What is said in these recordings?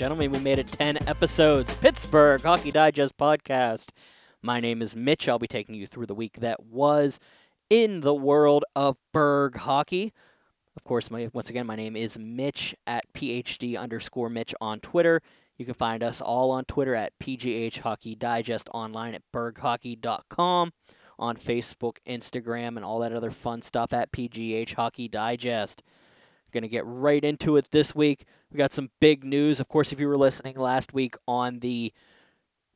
gentlemen. We made it 10 episodes. Pittsburgh Hockey Digest podcast. My name is Mitch. I'll be taking you through the week that was in the world of Burgh hockey. Of course, my, once again, my name is Mitch at PhD underscore Mitch on Twitter. You can find us all on Twitter at PGH Hockey Digest, online at berghockey.com, on Facebook, Instagram, and all that other fun stuff at PGH Hockey Digest. Going to get right into it this week. We got some big news. Of course, if you were listening last week on the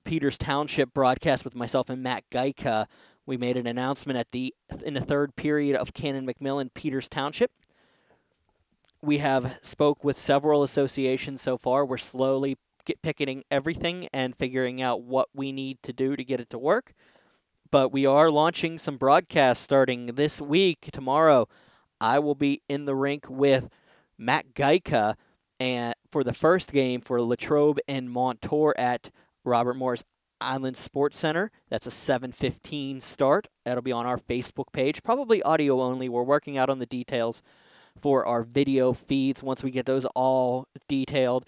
Peters Township broadcast with myself and Matt Geica, we made an announcement at the in the third period of Canon McMillan Peters Township. We have spoke with several associations so far. We're slowly picketing everything and figuring out what we need to do to get it to work. But we are launching some broadcasts starting this week tomorrow I will be in the rink with Matt Geica and for the first game for Latrobe and Montour at Robert Morris Island Sports Center. That's a 7:15 start. That'll be on our Facebook page, probably audio only. We're working out on the details for our video feeds. Once we get those all detailed,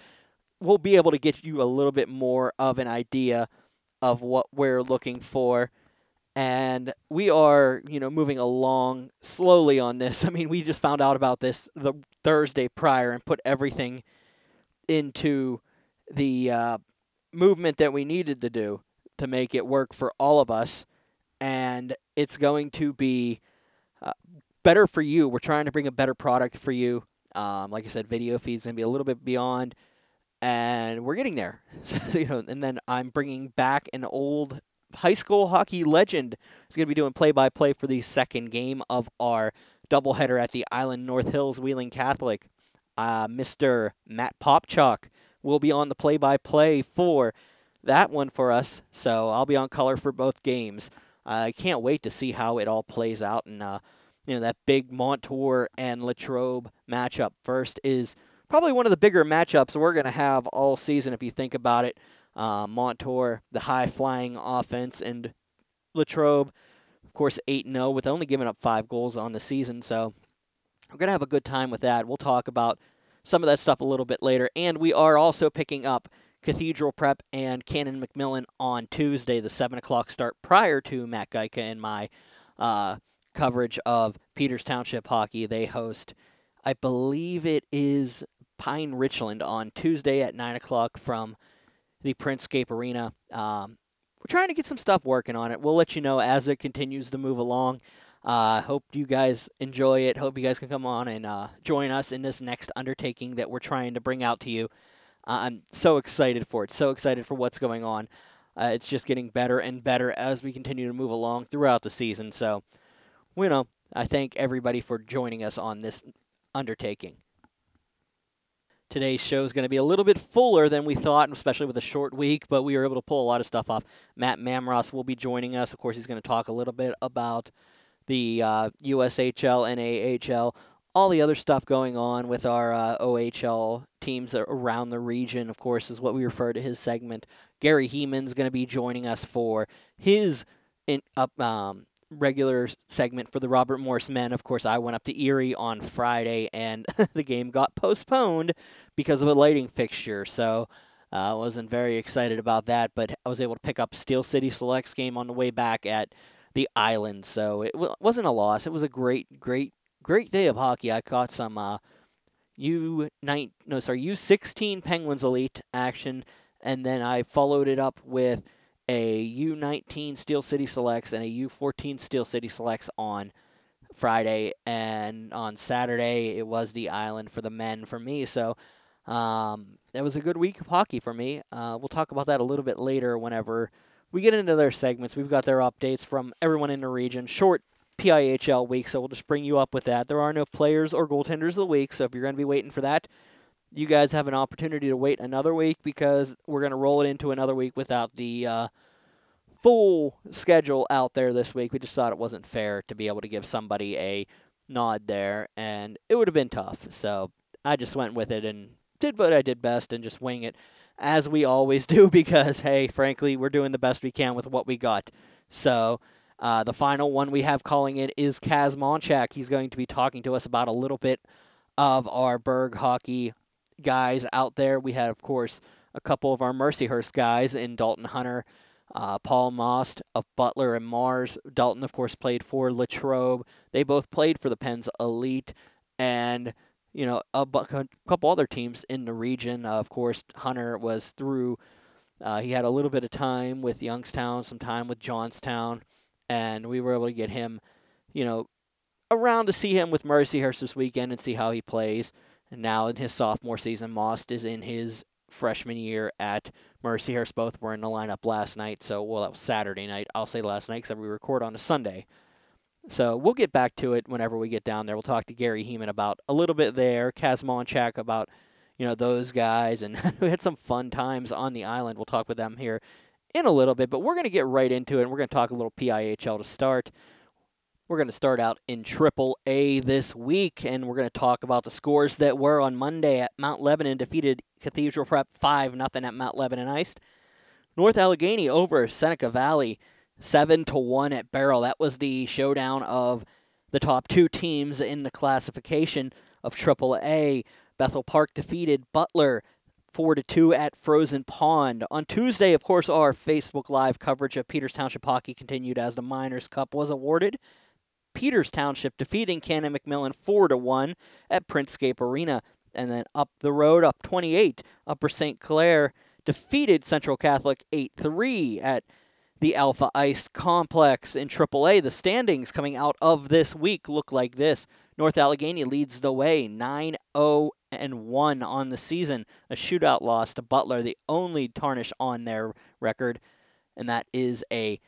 we'll be able to get you a little bit more of an idea of what we're looking for and we are, you know, moving along slowly on this. I mean, we just found out about this the Thursday prior and put everything into the uh, movement that we needed to do to make it work for all of us, and it's going to be uh, better for you. We're trying to bring a better product for you. Um, like I said, video feed's gonna be a little bit beyond, and we're getting there. you know, and then I'm bringing back an old high school hockey legend is going to be doing play by play for the second game of our doubleheader at the Island North Hills Wheeling Catholic. Uh, Mr. Matt Popchuk will be on the play by play for that one for us. So I'll be on color for both games. I can't wait to see how it all plays out. And, uh, you know, that big Montour and Latrobe matchup first is probably one of the bigger matchups we're going to have all season if you think about it uh, Montour, the high flying offense, and Latrobe, of course, 8 0 with only giving up five goals on the season. So we're going to have a good time with that. We'll talk about some of that stuff a little bit later. And we are also picking up Cathedral Prep and Canon McMillan on Tuesday, the 7 o'clock start prior to Matt Geica and my uh, coverage of Peters Township hockey. They host, I believe it is Pine Richland on Tuesday at 9 o'clock from the Printscape Arena. Um, we're trying to get some stuff working on it. We'll let you know as it continues to move along. I uh, hope you guys enjoy it. Hope you guys can come on and uh, join us in this next undertaking that we're trying to bring out to you. Uh, I'm so excited for it. So excited for what's going on. Uh, it's just getting better and better as we continue to move along throughout the season. So, you know, I thank everybody for joining us on this undertaking. Today's show is going to be a little bit fuller than we thought, especially with a short week, but we were able to pull a lot of stuff off. Matt Mamros will be joining us. Of course, he's going to talk a little bit about the uh, USHL NAHL, all the other stuff going on with our uh, OHL teams around the region, of course, is what we refer to his segment. Gary Heeman's going to be joining us for his in, up, um, regular segment for the Robert Morris men. Of course, I went up to Erie on Friday, and the game got postponed because of a lighting fixture. So I uh, wasn't very excited about that, but I was able to pick up Steel City Selects game on the way back at the Island. So it w- wasn't a loss. It was a great, great, great day of hockey. I caught some uh, U nine, no, sorry, U sixteen Penguins Elite action, and then I followed it up with a U19 Steel City Selects and a U14 Steel City Selects on Friday, and on Saturday it was the Island for the men for me. So um, it was a good week of hockey for me. Uh, we'll talk about that a little bit later whenever we get into their segments. We've got their updates from everyone in the region. Short PIHL week, so we'll just bring you up with that. There are no players or goaltenders of the week, so if you're going to be waiting for that, you guys have an opportunity to wait another week because we're going to roll it into another week without the uh, full schedule out there this week. We just thought it wasn't fair to be able to give somebody a nod there, and it would have been tough. So I just went with it and did what I did best and just wing it as we always do because, hey, frankly, we're doing the best we can with what we got. So. Uh, the final one we have calling it is Kaz Monchak. He's going to be talking to us about a little bit of our Burgh hockey guys out there. We had, of course, a couple of our Mercyhurst guys in Dalton Hunter, uh, Paul Most of Butler and Mars. Dalton, of course, played for Latrobe. They both played for the Pens Elite, and you know a, bu- a couple other teams in the region. Uh, of course, Hunter was through. Uh, he had a little bit of time with Youngstown, some time with Johnstown, and we were able to get him, you know, around to see him with Mercyhurst this weekend and see how he plays. And now in his sophomore season, Most is in his freshman year at Mercyhurst. Both were in the lineup last night. So, well, that was Saturday night. I'll say last night because we record on a Sunday. So we'll get back to it whenever we get down there. We'll talk to Gary Heeman about a little bit there, Kaz Monchak about, you know, those guys. And we had some fun times on the island. We'll talk with them here in a little bit. But we're going to get right into it. And we're going to talk a little PIHL to start. We're going to start out in Triple A this week, and we're going to talk about the scores that were on Monday at Mount Lebanon defeated Cathedral Prep 5 nothing at Mount Lebanon Iced. North Allegheny over Seneca Valley 7 to 1 at Baierl. That was the showdown of the top two teams in the classification of Triple A. Bethel Park defeated Butler 4 to 2 at Frozen Pond. On Tuesday, of course, our Facebook Live coverage of Peters Township Hockey continued as the Miners Cup was awarded. Peters Township defeating Canon McMillan 4 to 1 at Printscape Arena. And then up the road, up 28, Upper St. Clair defeated Central Catholic 8 3 at the Alpha Ice Complex in AAA. The standings coming out of this week look like this. North Allegheny leads the way 9 0 and 1 on the season. A shootout loss to Butler, the only tarnish on their record, and that is a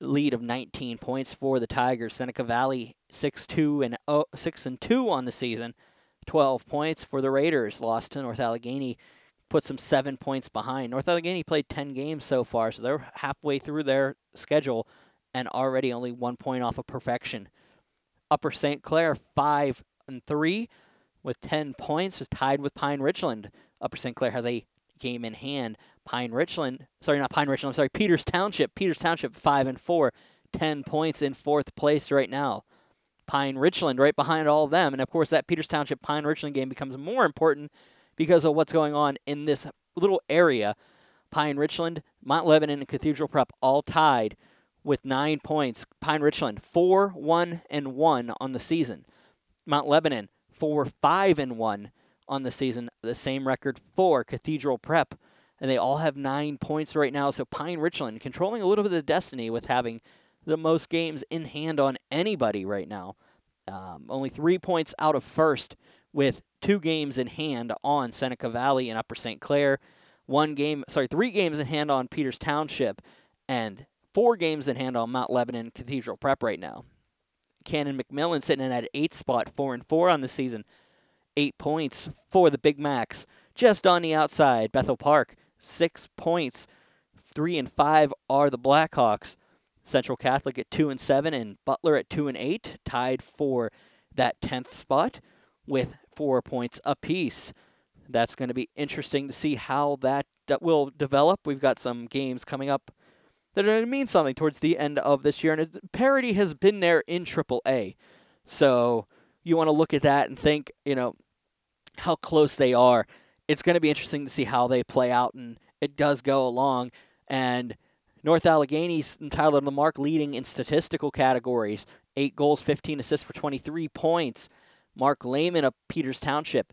lead of 19 points for the Tigers. Seneca Valley 6-2 and 0, 6 and 2 on the season. 12 points for the Raiders. Lost to North Allegheny. put some 7 points behind. North Allegheny played 10 games so far, so they're halfway through their schedule and already only 1 point off of perfection. Upper St. Clair 5 and 3 with 10 points is tied with Pine Richland. Upper St. Clair has a game in hand. Pine Richland, sorry, not Pine Richland, I'm sorry, Peters Township. Peters Township 5 and 4, 10 points in fourth place right now. Pine Richland right behind all of them. And of course, that Peters Township Pine Richland game becomes more important because of what's going on in this little area. Pine Richland, Mount Lebanon, and Cathedral Prep all tied with nine points. Pine Richland, 4 1 and 1 on the season. Mount Lebanon, 4 5 and 1 on the season. The same record for Cathedral Prep and they all have nine points right now. So Pine Richland controlling a little bit of destiny with having the most games in hand on anybody right now. Um, only three points out of first with two games in hand on Seneca Valley and Upper St. Clair. One game, sorry, three games in hand on Peters Township, and four games in hand on Mount Lebanon Cathedral Prep right now. Canon McMillan sitting in at eighth spot, four and four on the season, eight points for the Big Macs. Just on the outside, Bethel Park six points. Three and five are the Blackhawks. Central Catholic at two and seven, and Butler at two and eight, tied for that tenth spot with four points apiece. That's going to be interesting to see how that uh, will develop. We've got some games coming up that are going to mean something towards the end of this year, and parity has been there in AAA. So you want to look at that and think, you know, how close they are it's going to be interesting to see how they play out, and it does go along. And North Allegheny's Tyler Lamarck leading in statistical categories eight goals, 15 assists for 23 points. Mark Lehman of Peters Township,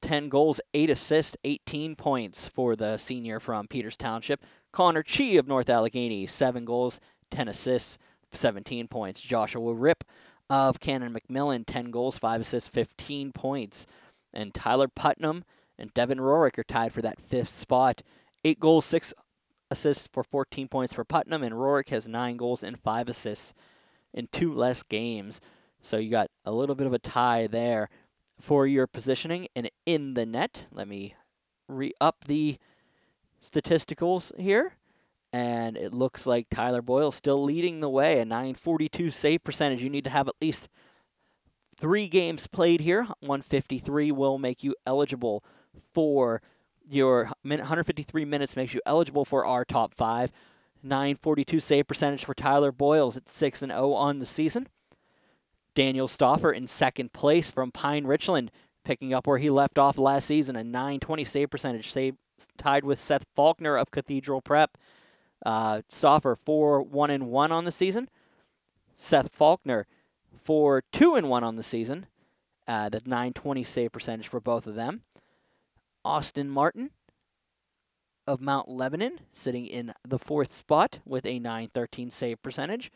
10 goals, 8 assists, 18 points for the senior from Peters Township. Connor Chi of North Allegheny, 7 goals, 10 assists, 17 points. Joshua Rip of Canon McMillan, 10 goals, 5 assists, 15 points. And Tyler Putnam and Devin Rorick are tied for that fifth spot. Eight goals, six assists for 14 points for Putnam, and Rorick has nine goals and five assists in two less games. So you got a little bit of a tie there for your positioning. And in the net, let me re up the statisticals here. And it looks like Tyler Boyle still leading the way, a 942 save percentage. You need to have at least three games played here. 153 will make you eligible for your 153 minutes makes you eligible for our top five. 942 save percentage for Tyler Boyles at 6 and 0 on the season. Daniel Stauffer in second place from Pine Richland, picking up where he left off last season, a 920 save percentage, save, tied with Seth Faulkner of Cathedral Prep. Uh, Stauffer four one and one on the season. Seth Faulkner for two and one on the season. Uh, the 920 save percentage for both of them. Austin Martin of Mount Lebanon sitting in the fourth spot with a 913 save percentage.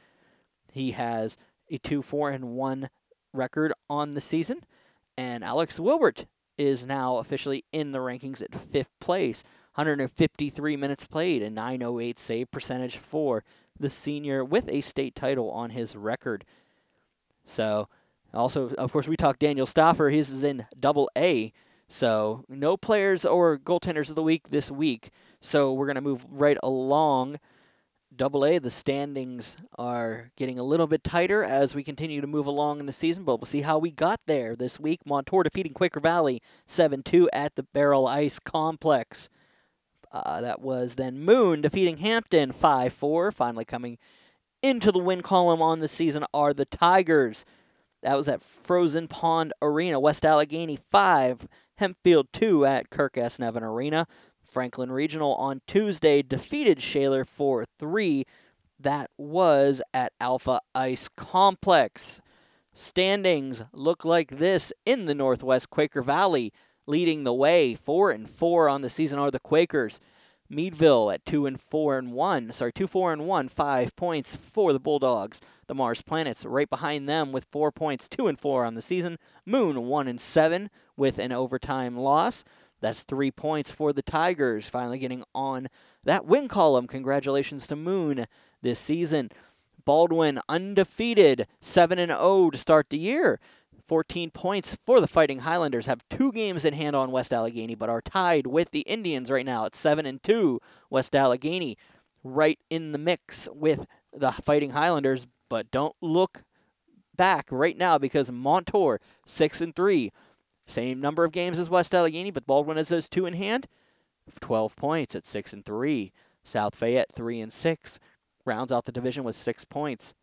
He has a 2 4 and 1 record on the season. And Alex Wilbert is now officially in the rankings at fifth place. 153 minutes played, a 908 save percentage for the senior with a state title on his record. So, also, of course, we talked Daniel Stauffer. He's in double A. So, no players or goaltenders of the week this week. So, we're going to move right along. Double A, the standings are getting a little bit tighter as we continue to move along in the season, but we'll see how we got there this week. Montour defeating Quaker Valley 7 2 at the Baierl Ice Complex. Uh, that was then Moon defeating Hampton 5 4. Finally coming into the win column on the season are the Tigers. That was at Frozen Pond Arena. West Allegheny 5, Hempfield 2 at Kirk S. Nevin Arena. Franklin Regional on Tuesday defeated Shaler 4 3. That was at Alpha Ice Complex. Standings look like this in the Northwest Quaker Valley. Leading the way, four and four on the season are the Quakers. Meadville at two and four and one. Sorry, two four and one, five points for the Bulldogs. The Mars Planets right behind them with four points, two and four on the season. Moon one and seven with an overtime loss. That's three points for the Tigers, finally getting on that win column. Congratulations to Moon this season. Baldwin undefeated, 7 and 0 to start the year. 14 points for the Fighting Highlanders. Have two games in hand on West Allegheny, but are tied with the Indians right now at 7 and 2. West Allegheny right in the mix with the Fighting Highlanders, but don't look back right now because Montour 6 and 3. Same number of games as West Allegheny, but Baldwin has those two in hand. 12 points at 6 and 3. South Fayette 3 and 6 rounds out the division with 6 points.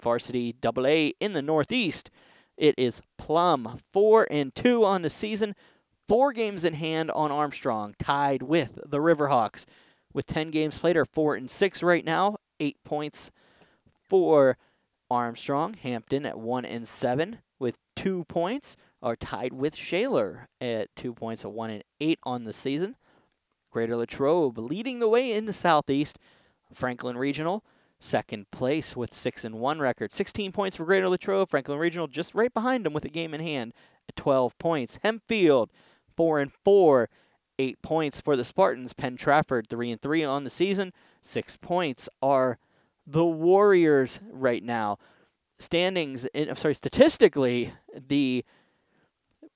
Varsity Double A in the Northeast it is Plum, four and two on the season, four games in hand on Armstrong, tied with the Riverhawks. With 10 games played, are four and six right now, eight points for Armstrong. Hampton at one and seven with two points are tied with Shaler at two points, at one and eight on the season. Greater Latrobe leading the way in the Southeast. Franklin Regional second place with six and one record. 16 points for Greater Latrobe. Franklin Regional just right behind them with a game in hand at 12 points. Hempfield four and four, eight points for the Spartans. Penn Trafford three and three on the season. Six points are the Warriors right now. Standings, in, I'm sorry, statistically, the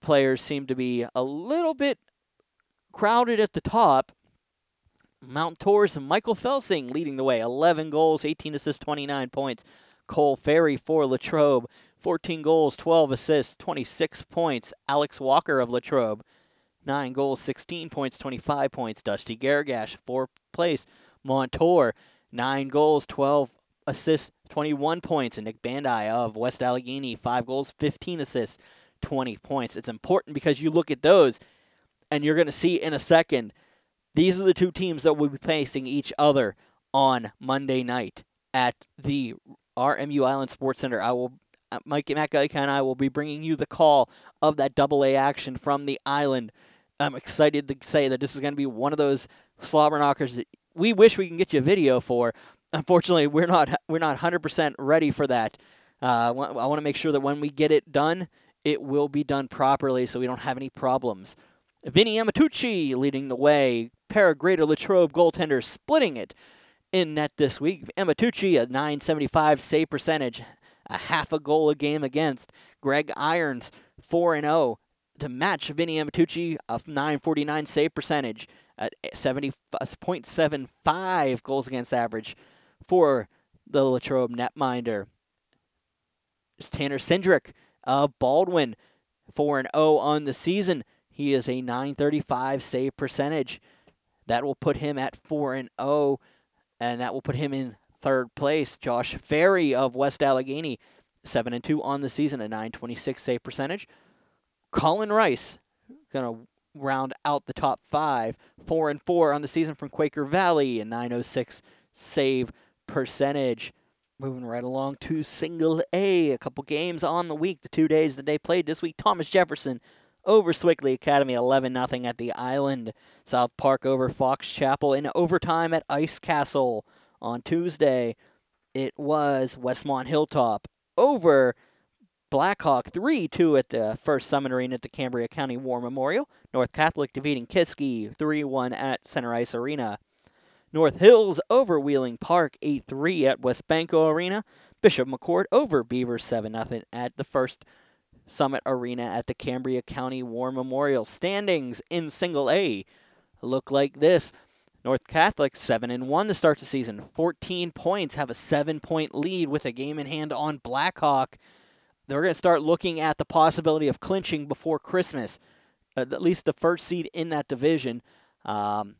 players seem to be a little bit crowded at the top Montour's Michael Felsing leading the way, 11 goals, 18 assists, 29 points. Cole Ferry for Latrobe, 14 goals, 12 assists, 26 points. Alex Walker of Latrobe, 9 goals, 16 points, 25 points. Dusty Garagash, 4th place. Montour, 9 goals, 12 assists, 21 points. And Nick Bandai of West Allegheny, 5 goals, 15 assists, 20 points. It's important because you look at those and you're going to see in a second – these are the two teams that will be facing each other on Monday night at the RMU Island Sports Center. I will, uh, Mike Macalika and I will be bringing you the call of that double A action from the island. I'm excited to say that this is going to be one of those slobber knockers that we wish we can get you a video for. Unfortunately, we're not we're not 100% ready for that. Uh, I want to make sure that when we get it done, it will be done properly, so we don't have any problems. Vinny Amatucci leading the way. Greater Latrobe goaltenders splitting it in net this week. Amatucci, a 975 save percentage, a half a goal a game against. Greg Irons, 4 and 0 to match Vinny Amatucci, a 949 save percentage at 70.75 goals against average for the Latrobe netminder. It's Tanner Sindrick of Baldwin, 4 and 0 on the season. He is a 935 save percentage. That will put him at 4 and 0 and that will put him in third place. Josh Ferry of West Allegheny, 7 and 2 on the season, a 926 save percentage. Colin Rice going to round out the top five. Four and four on the season from Quaker Valley, and 906 save percentage. Moving right along to single A. A couple games on the week, the two days that they played this week. Thomas Jefferson over Sewickley Academy 11 0 at the Island. South Park over Fox Chapel in overtime at Ice Castle on Tuesday. It was Westmont Hilltop over Blackhawk 3 2 at the first Summit Arena at the Cambria County War Memorial. North Catholic defeating Kiski 3 1 at Center Ice Arena. North Hills over Wheeling Park 8 3 at West Wesbanco Arena. Bishop McCort over Beaver 7 0 at the first Summit Arena at the Cambria County War Memorial. Standings in Single A look like this. North Catholic 7 and 1 to start the season. 14 points, have a 7 point lead with a game in hand on Blackhawk. They're going to start looking at the possibility of clinching before Christmas, at least the first seed in that division. Um,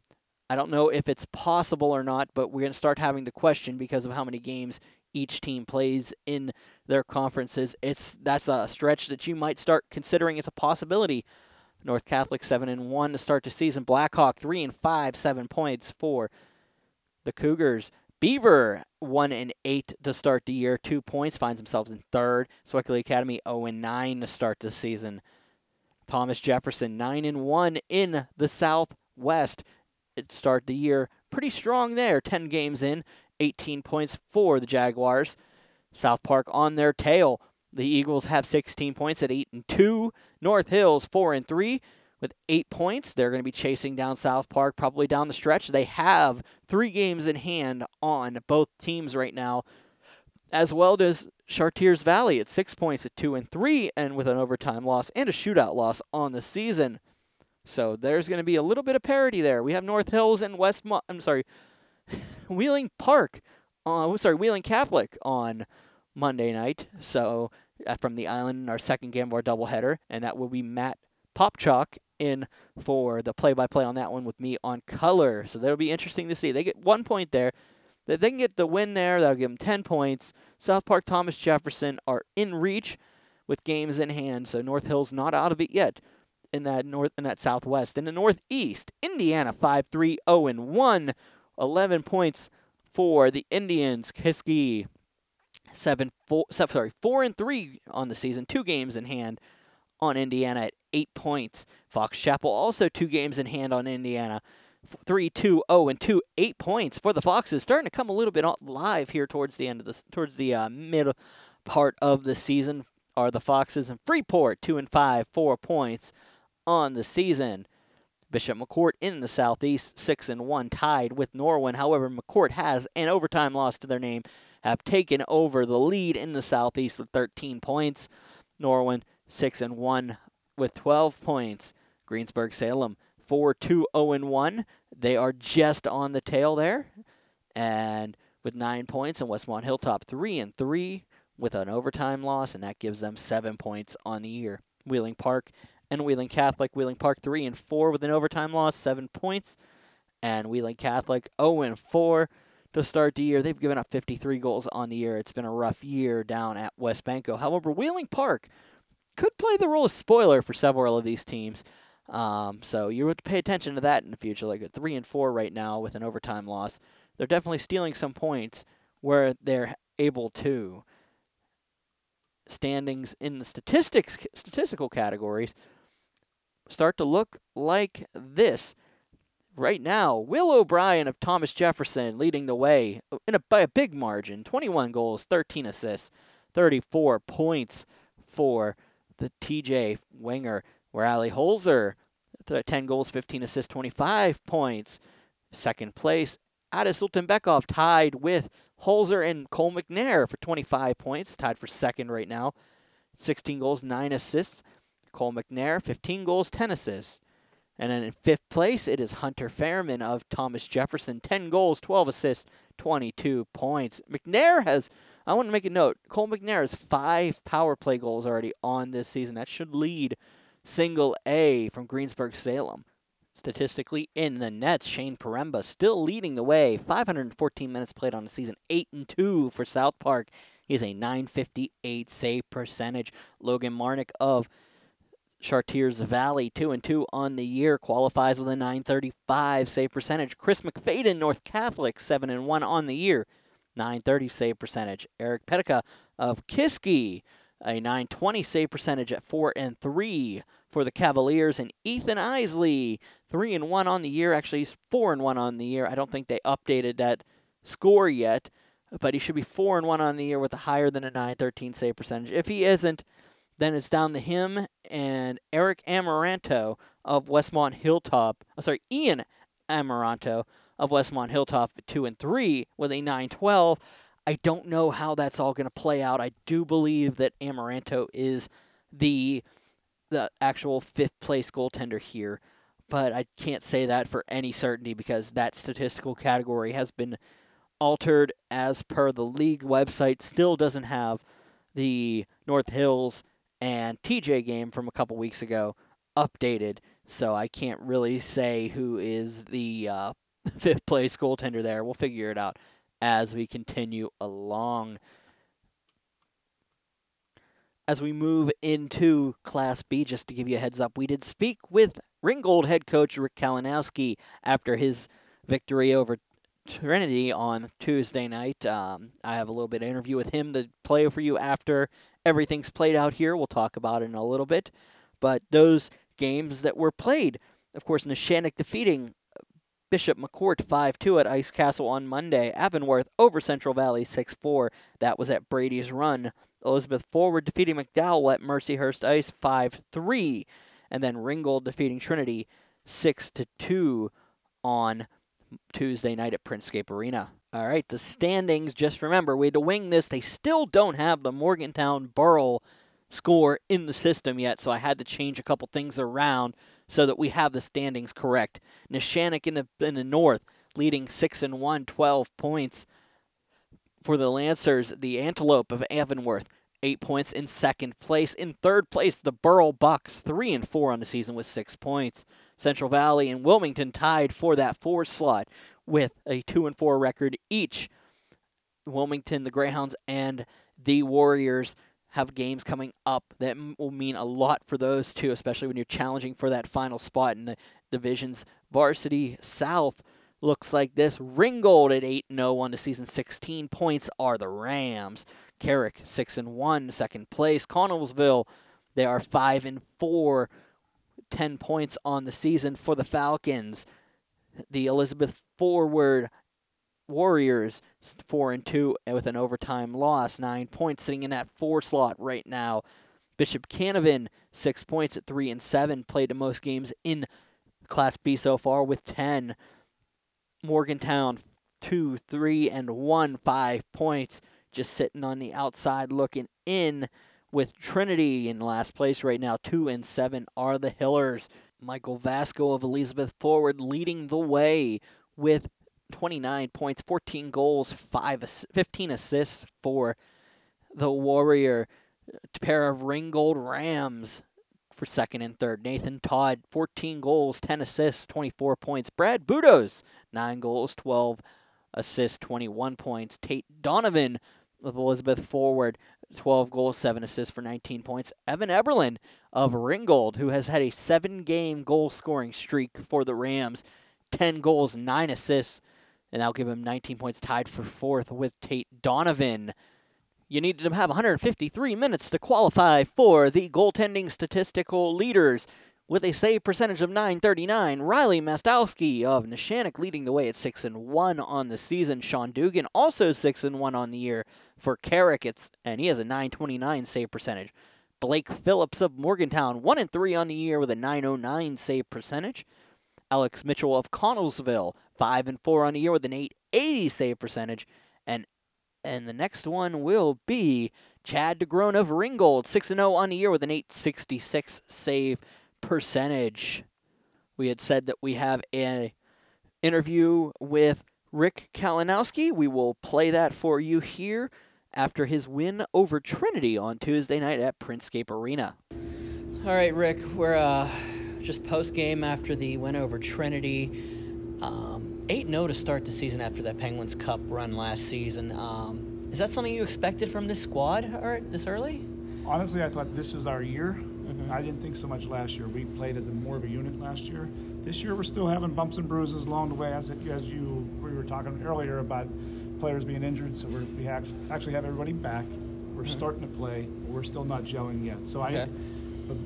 I don't know if it's possible or not, but we're going to start having the question because of how many games each team plays in their conferences. It's that's a stretch that you might start considering it's a possibility. North Catholic seven and one to start the season. Blackhawk three and five, seven points for the Cougars. Beaver one and eight to start the year, two points, finds themselves in third. Sewickley Academy 0 and nine to start the season. Thomas Jefferson nine and one in the Southwest start the year pretty strong there. 10 games in, 18 points for the Jaguars. South Park on their tail. The Eagles have 16 points at 8 and 2. North Hills 4 and 3 with 8 points. They're going to be chasing down South Park probably down the stretch. They have 3 games in hand on both teams right now. As well as Chartiers Valley at 6 points at 2 and 3 and with an overtime loss and a shootout loss on the season. So there's going to be a little bit of parity there. We have North Hills and West. Mo- I'm sorry, Wheeling Park. Uh, sorry, Wheeling Catholic on Monday night. So uh, from the island, our second game of our doubleheader, and that will be Matt Popchalk in for the play-by-play on that one with me on color. So that'll be interesting to see. They get one point there. If they can get the win there, that'll give them 10 points. South Park, Thomas Jefferson are in reach with games in hand, so North Hill's not out of it yet in that north in that southwest. In the northeast, Indiana 5-3 0 and 1, 11 points for the Indians. Kiski 7 4 sorry, 4 and 3 on the season, two games in hand on Indiana at 8 points. Fox Chapel also two games in hand on Indiana. 3 2 0 and 2 8 points for the Foxes starting to come a little bit live here towards the end of the towards the uh, middle part of the season are the Foxes and Freeport 2 and 5 4 points on the season. Bishop McCort in the Southeast, 6 and 1, tied with Norwin. However, McCort has an overtime loss to their name, have taken over the lead in the Southeast with 13 points. Norwin, 6 and 1 with 12 points. Greensburg Salem, 4 2 0 and 1. They are just on the tail there. And with 9 points, and Westmont Hilltop, 3 and 3 with an overtime loss, and that gives them 7 points on the year. Wheeling Park and Wheeling Catholic. Wheeling Park 3 and 4 with an overtime loss, 7 points. And Wheeling Catholic 0 and 4 to start the year. They've given up 53 goals on the year. It's been a rough year down at Wesbanco. However, Wheeling Park could play the role of spoiler for several of these teams. Um, so you have to pay attention to that in the future. Like at 3 and 4 right now with an overtime loss. They're definitely stealing some points where they're able to. Standings in the statistics statistical categories start to look like this. Right now, Will O'Brien of Thomas Jefferson leading the way uh, in a, by a big margin 21 goals, 13 assists, 34 points for the TJ winger. Where Ali Holzer, 10 goals, 15 assists, 25 points. Second place, Addis Ultenbekov tied with Holzer and Cole McNair for 25 points, tied for second right now. 16 goals, 9 assists. Cole McNair, 15 goals, 10 assists. And then in fifth place, it is Hunter Fairman of Thomas Jefferson, 10 goals, 12 assists, 22 points. McNair has, I want to make a note, Cole McNair has five power play goals already on this season. That should lead single A from Greensburg Salem. Statistically, in the nets, Shane Paremba still leading the way. 514 minutes played on the season, 8 and 2 for South Park. He has a 958 save percentage. Logan Marnick of Chartiers Valley, 2 and 2 on the year, qualifies with a 935 save percentage. Chris McFadden, North Catholic, 7 and 1 on the year, 930 save percentage. Eric Petica of Kiski, a 920 save percentage at 4 and 3 for the Cavaliers. And Ethan Isley, 3 and 1 on the year. Actually, he's 4 and 1 on the year. I don't think they updated that score yet, but he should be 4 and 1 on the year with a higher than a 913 save percentage. If he isn't, then it's down to him and Eric Amaranto of Westmont Hilltop. Oh, sorry, Ian Amaranto of Westmont Hilltop, two and three with a 912. I don't know how that's all going to play out. I do believe that Amaranto is the the actual fifth place goaltender here, but I can't say that for any certainty because that statistical category has been altered as per the league website. Still doesn't have the North Hills and TJ game from a couple weeks ago updated, so I can't really say who is the uh, fifth place goaltender there. We'll figure it out as we continue along. As we move into Class B, just to give you a heads up, we did speak with Ringgold head coach Rick Kalinowski after his victory over Trinity on Tuesday night. Um, I have a little bit of interview with him to play for you after everything's played out here. We'll talk about it in a little bit. But those games that were played, of course, Neshannock defeating uh, Bishop McCort 5 2 at Ice Castle on Monday. Avonworth over Central Valley 6 4. That was at Brady's Run. Elizabeth Forward defeating McDowell at Mercyhurst Ice 5 3. And then Ringgold defeating Trinity 6 2 on Tuesday night at Printscape Arena. All right, the standings, just remember, we had to wing this. They still don't have the Morgantown Burrell score in the system yet, so I had to change a couple things around so that we have the standings correct. Neshannock in the in the north leading 6 and 1, 12 points for the Lancers. The Antelope of Avonworth 8 points in second place. In third place, the Burrell Bucks 3 and 4 on the season with 6 points. Central Valley and Wilmington tied for that four slot with a two and four record each. Wilmington, the Greyhounds, and the Warriors have games coming up that will mean a lot for those two, especially when you're challenging for that final spot in the division's varsity south. Looks like this. Ringgold at 8 0 on the season. 16 points are the Rams. Carrick 6 and 1, second place. Connellsville, they are 5 and 4 10 points on the season for the Falcons. The Elizabeth Forward Warriors, 4 and 2 with an overtime loss, 9 points sitting in that 4 slot right now. Bishop Canevin, 6 points at 3 and 7, played the most games in Class B so far with 10. Morgantown, 2, 3 and 1, 5 points, just sitting on the outside looking in with Trinity in last place right now. Two and seven are the Hillers. Michael Vasco of Elizabeth Forward leading the way with 29 points, 14 goals, five, 15 assists for the Warrior. A pair of Ringgold Rams for second and third. Nathan Todd, 14 goals, 10 assists, 24 points. Brad Budos, 9 goals, 12 assists, 21 points. Tate Donovan with Elizabeth Forward, 12 goals, 7 assists for 19 points. Evan Eberlin of Ringgold, who has had a seven game goal scoring streak for the Rams, 10 goals, 9 assists, and that'll give him 19 points, tied for fourth with Tate Donovan. You needed to have 153 minutes to qualify for the goaltending statistical leaders with a save percentage of 939. Riley Mastowski of Neshannock leading the way at 6 and 1 on the season. Sean Dugan also 6 and 1 on the year for Carrick. It's and he has a 929 save percentage. Blake Phillips of Morgantown 1 and 3 on the year with a 909 save percentage. Alex Mitchell of Connellsville 5 and 4 on the year with an 880 save percentage and and the next one will be Chad DeGrone of Ringgold 6 and 0 on the year with an 866 save percentage. We had said that we have an interview with Rick Kalinowski. We will play that for you here after his win over Trinity on Tuesday night at Printscape Arena. All right, Rick, we're uh, just post game after the win over Trinity. Um, 8 0 to start the season after that Penguins Cup run last season. Um, is that something you expected from this squad or this early? Honestly, I thought this was our year. I didn't think so much last year. We played as a more of a unit last year. This year, we're still having bumps and bruises along the way, as as you we were talking earlier about players being injured. So we're, we actually have everybody back. We're mm-hmm. starting to play. We're still not gelling yet. So I. But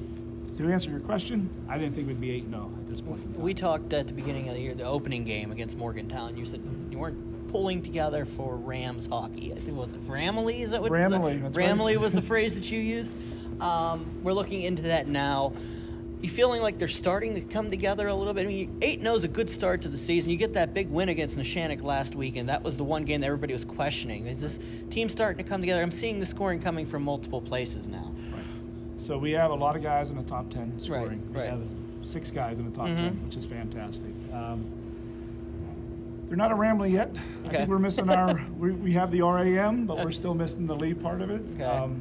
to answer your question, I didn't think we'd be eight 0 at this point. We talked at the beginning of the year, the opening game against Morgantown. You said you weren't pulling together for Rams hockey. I think was it Ramley? Is that what? Ramley. Ramley was the phrase that you used. Um, we're looking into that now. You feeling like they're starting to come together a little bit? I mean, eight 0 is a good start to the season. You get that big win against Neshannock last week, and that was the one game that everybody was questioning. Is this team starting to come together? I'm seeing the scoring coming from multiple places now. Right. So we have a lot of guys in the top 10 scoring. right. We have six guys in the top Mhm. 10, which is fantastic. Um, they're not a rambling yet. Okay. I think we're missing our, we, we have the RAM, but we're still missing the lead part of it. Okay. Um,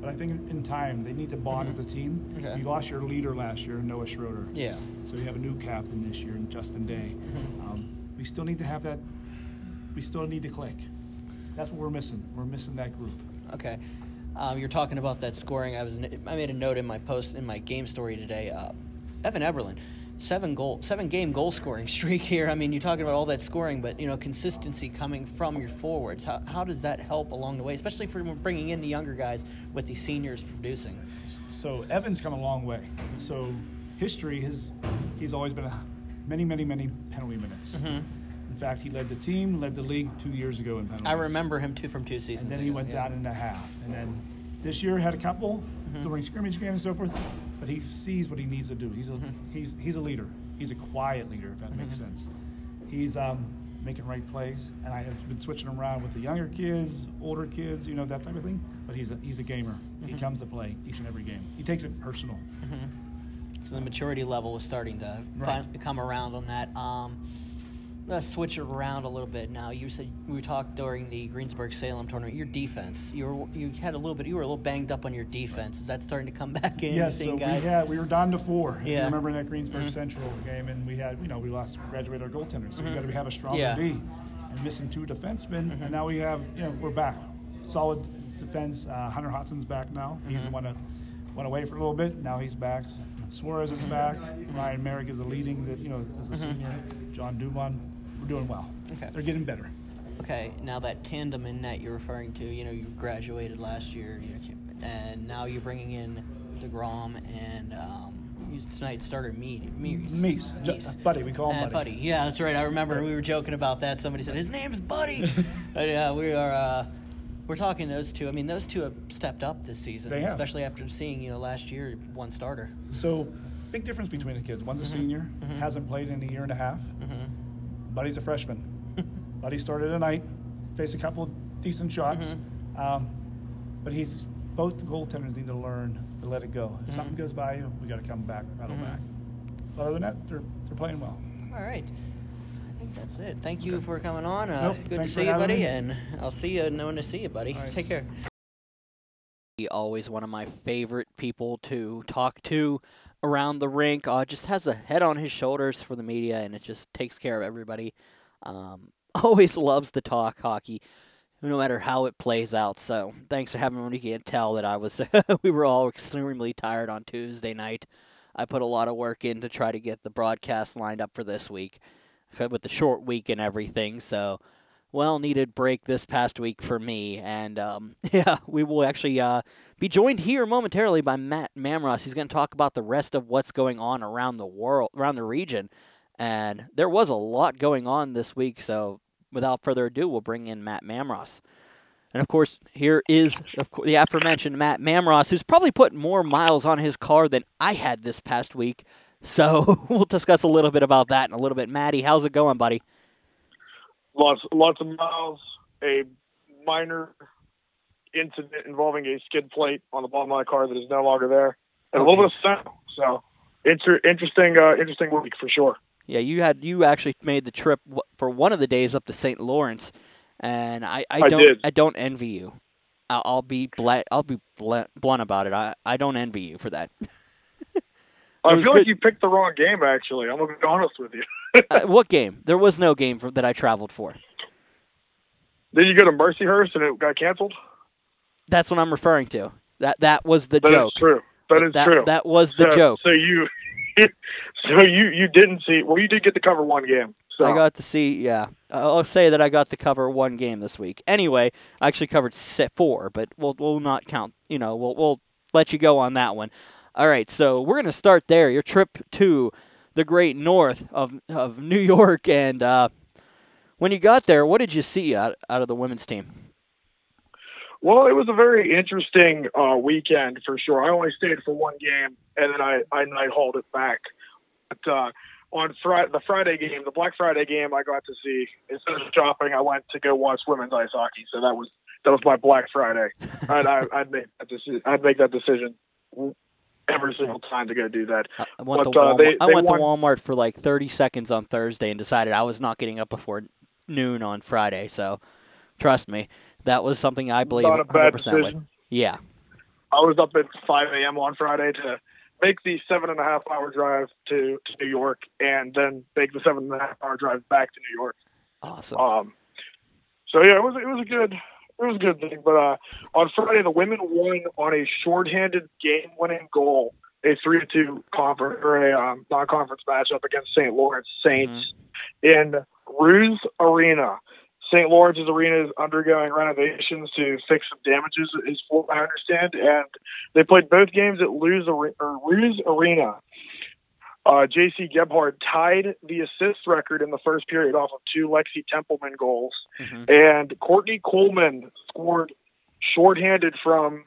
but I think in time, they need to bond as a team. Mm-hmm. Okay. You lost your leader last year, Noah Schroeder. Yeah. So you have a new captain this year, Justin Day. Mm-hmm. Um, we still need to have that, we still need to click. That's what we're missing. We're missing that group. Okay. Um, you're talking about that scoring. I was I made a note in my post in my game story today. Uh, Evan Eberlin, seven goal, seven game goal scoring streak here. I mean, you're talking about all that scoring, but you know consistency coming from your forwards. How, how does that help along the way, especially for bringing in the younger guys with the seniors producing? So Evan's come a long way. So history has he's always been a many, many, many penalty minutes. In fact, he led the team, led the league two years ago in penalties. I remember him too from two seasons. And then he went yeah. down into half. And then this year had a couple Mm-hmm. during scrimmage games and so forth. But he sees what he needs to do. He's a Mm-hmm. he's he's a leader. He's a quiet leader, if that makes sense. He's um, making right plays, and I have been switching him around with the younger kids, older kids, you know that type of thing. But he's a he's a gamer. He Mm-hmm. comes to play each and every game. He takes it personal. So the maturity level is starting to Right. come around on that. Um, let's switch it around a little bit now. You said we talked during the Greensburg Salem tournament. Your defense, you were you had a little bit. You were a little banged up on your defense. Is that starting to come back in? Yes, so guys? we had we were down to four. If Yeah. you remember in that Greensburg mm-hmm. Central game, and we had you know we lost graduated our goaltender, so we mm-hmm. got to have a stronger Yeah. D, and missing two defensemen, and mm-hmm. now we have you know we're back, solid defense. Uh, Hunter Hodson's back now. He's the one that went away for a little bit. Now he's back. Suarez is back. Ryan Merrick is the leading that you know as a senior. John Dumont, doing well. Okay. They're getting better. Okay, now that tandem in net you're referring to, you know, you graduated last year, you know, and now you're bringing in Degrom and um, you tonight started Mead, Mears. Meese, Ju- Buddy, we call him Uh, Buddy. Buddy. Yeah, that's right. I remember we were joking about that. Somebody said his name's Buddy. but yeah, we are. Uh, we're talking those two. I mean, those two have stepped up this season, They have. especially after seeing you know last year one starter. So, big difference between the kids. One's a senior, hasn't played in a year and a half. Buddy's a freshman. Buddy started tonight, faced a couple of decent shots, um, but he's both the goaltenders need to learn to let it go. If something goes by you, we got to come back, rattle back. But other than that, they're they're playing well. All right. I think that's it. Thank you for coming on. Uh, Nope, good to see you, buddy, me. and I'll see you. Knowing to see you, buddy. All right. Take care. Always one of my favorite people to talk to around the rink. Uh, just has a head on his shoulders for the media, and it just takes care of everybody. Um, always loves to talk hockey, no matter how it plays out. So thanks for having me. You can't tell that I was we were all extremely tired on Tuesday night. I put a lot of work in to try to get the broadcast lined up for this week with the short week and everything. So, well needed break this past week for me. And um, yeah, we will actually uh, be joined here momentarily by Matt Mamros. He's going to talk about the rest of what's going on around the world, around the region. And there was a lot going on this week. So, without further ado, we'll bring in Matt Mamros. And of course, here is of the aforementioned Matt Mamros, who's probably put more miles on his car than I had this past week. So we'll discuss a little bit about that in a little bit. Maddie, how's it going, buddy? Lots lots of miles, a minor incident involving a skid plate on the bottom of my car that is no longer there, and a little bit of snow. So, inter- interesting, uh, interesting week for sure. Yeah, you had you actually made the trip for one of the days up to St. Lawrence, and I, I I don't did. I don't envy you. I'll, I'll be blunt. I'll be blunt, blunt about it. I, I don't envy you for that. I feel good. like you picked the wrong game. Actually, I'm gonna be honest with you. Uh, what game? There was no game for, that I traveled for. Did you go to Mercyhurst and it got canceled? That's what I'm referring to. That that was the That is joke. true. That is that, true. That was the so, joke. So you, so you you didn't see. Well, you did get to cover one game. So. I got to see, yeah. I'll say that I got to cover one game this week. Anyway, I actually covered four, but we'll we'll not count. You know, we'll we'll let you go on that one. All right, so we're gonna start there. Your trip to the Great North of of New York, and uh, when you got there, what did you see out out of the women's team? Well, it was a very interesting uh, weekend for sure. I only stayed for one game, and then I I night hauled it back. But uh, on Friday, the Friday game, the Black Friday game, I got to see. Instead of shopping, I went to go watch women's ice hockey. So that was that was my Black Friday. and I, I'd make that decision. I'd make that decision every single time to go do that. I went, But, to, uh, Walmart. they- I they went to Walmart for like 30 seconds on Thursday and decided I was not getting up before noon on Friday. So, trust me, that was something I believe Not a 100% with. Yeah. I was up at 5 a.m. on Friday to make the seven and a half hour drive to, to New York, and then make the seven and a half hour drive back to New York. Awesome. Um, so yeah, it was it was a good it was a good thing. But uh, on Friday, the women won on a shorthanded game-winning goal, a three to two conference or a um, non-conference matchup against St. Lawrence Saints in Ruse Arena. St. Lawrence's arena is undergoing renovations to fix some damages, is what I understand. And they played both games at Are- or Ruse Arena. Uh, Jaycee Gebhard tied the assist record in the first period off of two Lexi Templeman goals. Mhm. And Courtney Coleman scored shorthanded from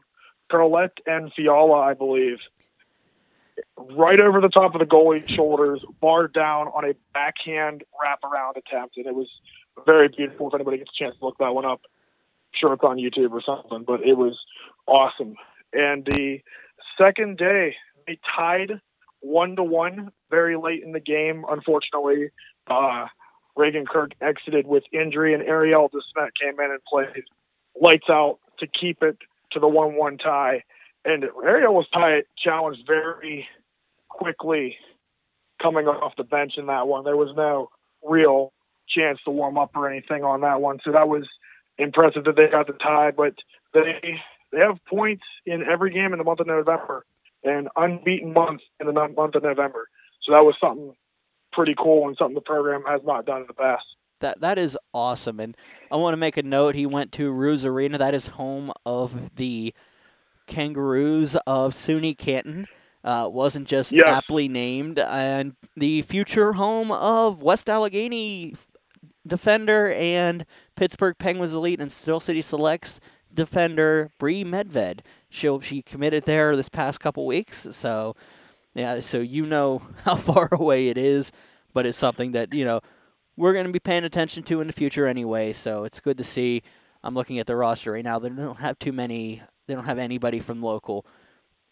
Carlette and Fiala, I believe, right over the top of the goalie's shoulders, barred down on a backhand wraparound attempt. And it was very beautiful. If anybody gets a chance to look that one up, I'm sure it's on YouTube or something, but it was awesome. And the second day, they tied one to one very late in the game. Unfortunately, uh, Raygan Kirk exited with injury, and Arielle DeSmet came in and played lights out to keep it to the one-one tie. And Arielle was tied, challenged very quickly coming off the bench in that one. There was no real chance to warm up or anything on that one, so that was impressive that they got the tie. But they they have points in every game in the month of November, an unbeaten month in the month of November. So that was something pretty cool and something the program has not done in the past. That that is awesome, and I want to make a note. He went to Ruse Arena. That is home of the Kangaroos of SUNY Canton. Uh, wasn't just Yes. aptly named, and the future home of West Allegheny defender and Pittsburgh Penguins elite and Steel City Selects defender Bree Medved. She she committed there this past couple weeks, so yeah, so you know how far away it is, but it's something that you know we're going to be paying attention to in the future anyway. So it's good to see. I'm looking at the roster right now. They don't have too many. They don't have anybody from local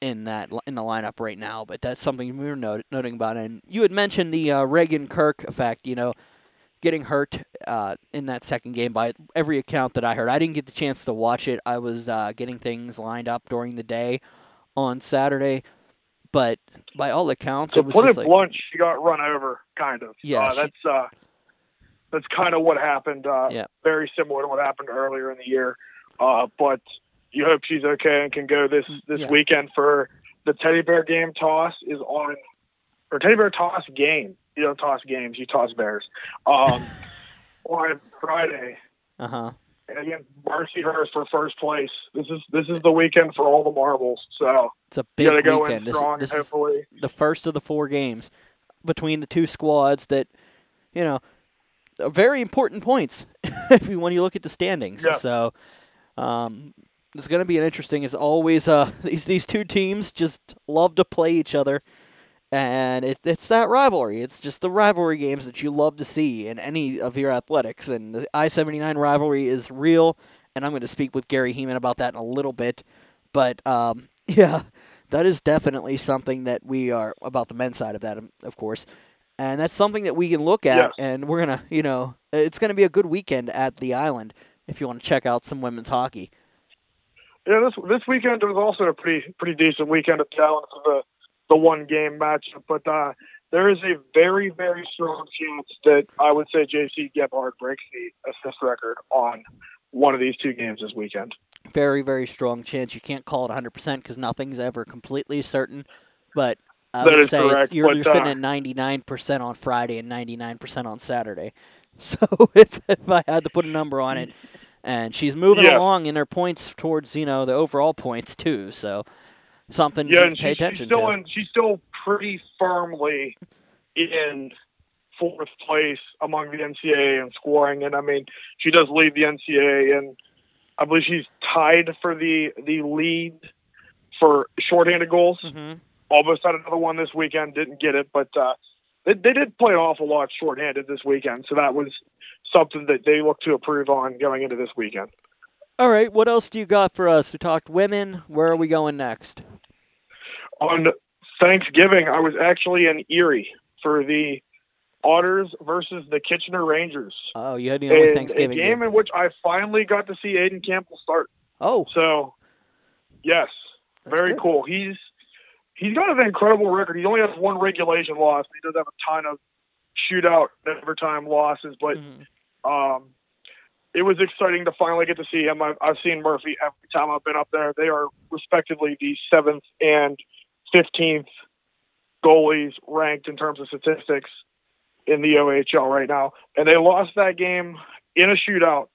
in that in the lineup right now. But that's something we were not, noting about. And you had mentioned the uh, Raygan Kirk effect. You know, getting hurt uh, in that second game by every account that I heard. I didn't get the chance to watch it. I was uh, getting things lined up during the day on Saturday. But by all accounts, To it was put just it like blunt, she got run over, kind of. Yeah, uh, she- that's uh, that's kind of what happened. Uh, Yeah. Very similar to what happened earlier in the year. Uh, but you hope she's okay and can go this this Yeah. weekend for the teddy bear game. Toss is on, or teddy bear toss game. You don't toss games, you toss bears. Um, on Friday. uh huh. And again, Mercyhurst for first place. This is this is the weekend for all the marbles. So It's a big got to go weekend. in This, strong. this and is the first of the four games between the two squads that, you know, are very important points when you look at the standings. Yeah. So, um, it's going to be an interesting. It's always uh these these two teams just love to play each other, and it, it's that rivalry. It's just the rivalry games that you love to see in any of your athletics. And the I seventy nine rivalry is real, and I'm going to speak with Gary Heeman about that in a little bit. But um, yeah, that is definitely something that we are about the men's side of that, um, of course. And that's something that we can look at, Yes. and we're gonna, you know, it's gonna be a good weekend at the island if you want to check out some women's hockey. yeah. This this weekend was also a pretty pretty decent weekend of talent for the the one game matchup. But uh, there is a very very strong chance that I would say Jaycee Gebhard breaks the assist record on one of these two games this weekend. very very strong chance. You can't call it 100 percent because nothing's ever completely certain, but I That would say it's- you're, but, you're sitting uh, at 99 percent on Friday and 99 percent on Saturday. So if if I had to put a number on it, and she's moving Yeah. along in her points towards you know the overall points too, so something Yeah, to pay she's, she's attention still to. in. She's still pretty firmly in fourth place among the NCAA in scoring, and I mean she does lead the NCAA, and I believe she's tied for the the lead for shorthanded goals. hmm Almost had another one this weekend, didn't get it, but uh, they, they did play an awful lot shorthanded this weekend, so that was something that they look to improve on going into this weekend. All right, what else do you got for us? We talked women. Where are we going next? On Thanksgiving, I was actually in Erie for the Otters versus the Kitchener Rangers. Oh, you had the only Thanksgiving a game game. in which I finally got to see Aiden Campbell start. Oh, So, yes, That's very good. cool. He's he's got an incredible record. He only has one regulation loss. He does have a ton of shootout overtime losses, but Mhm. um, it was exciting to finally get to see him. I've, I've seen Murphy every time I've been up there. They are respectively the seventh and fifteenth goalies ranked in terms of statistics in the OHL right now, and they lost that game in a shootout,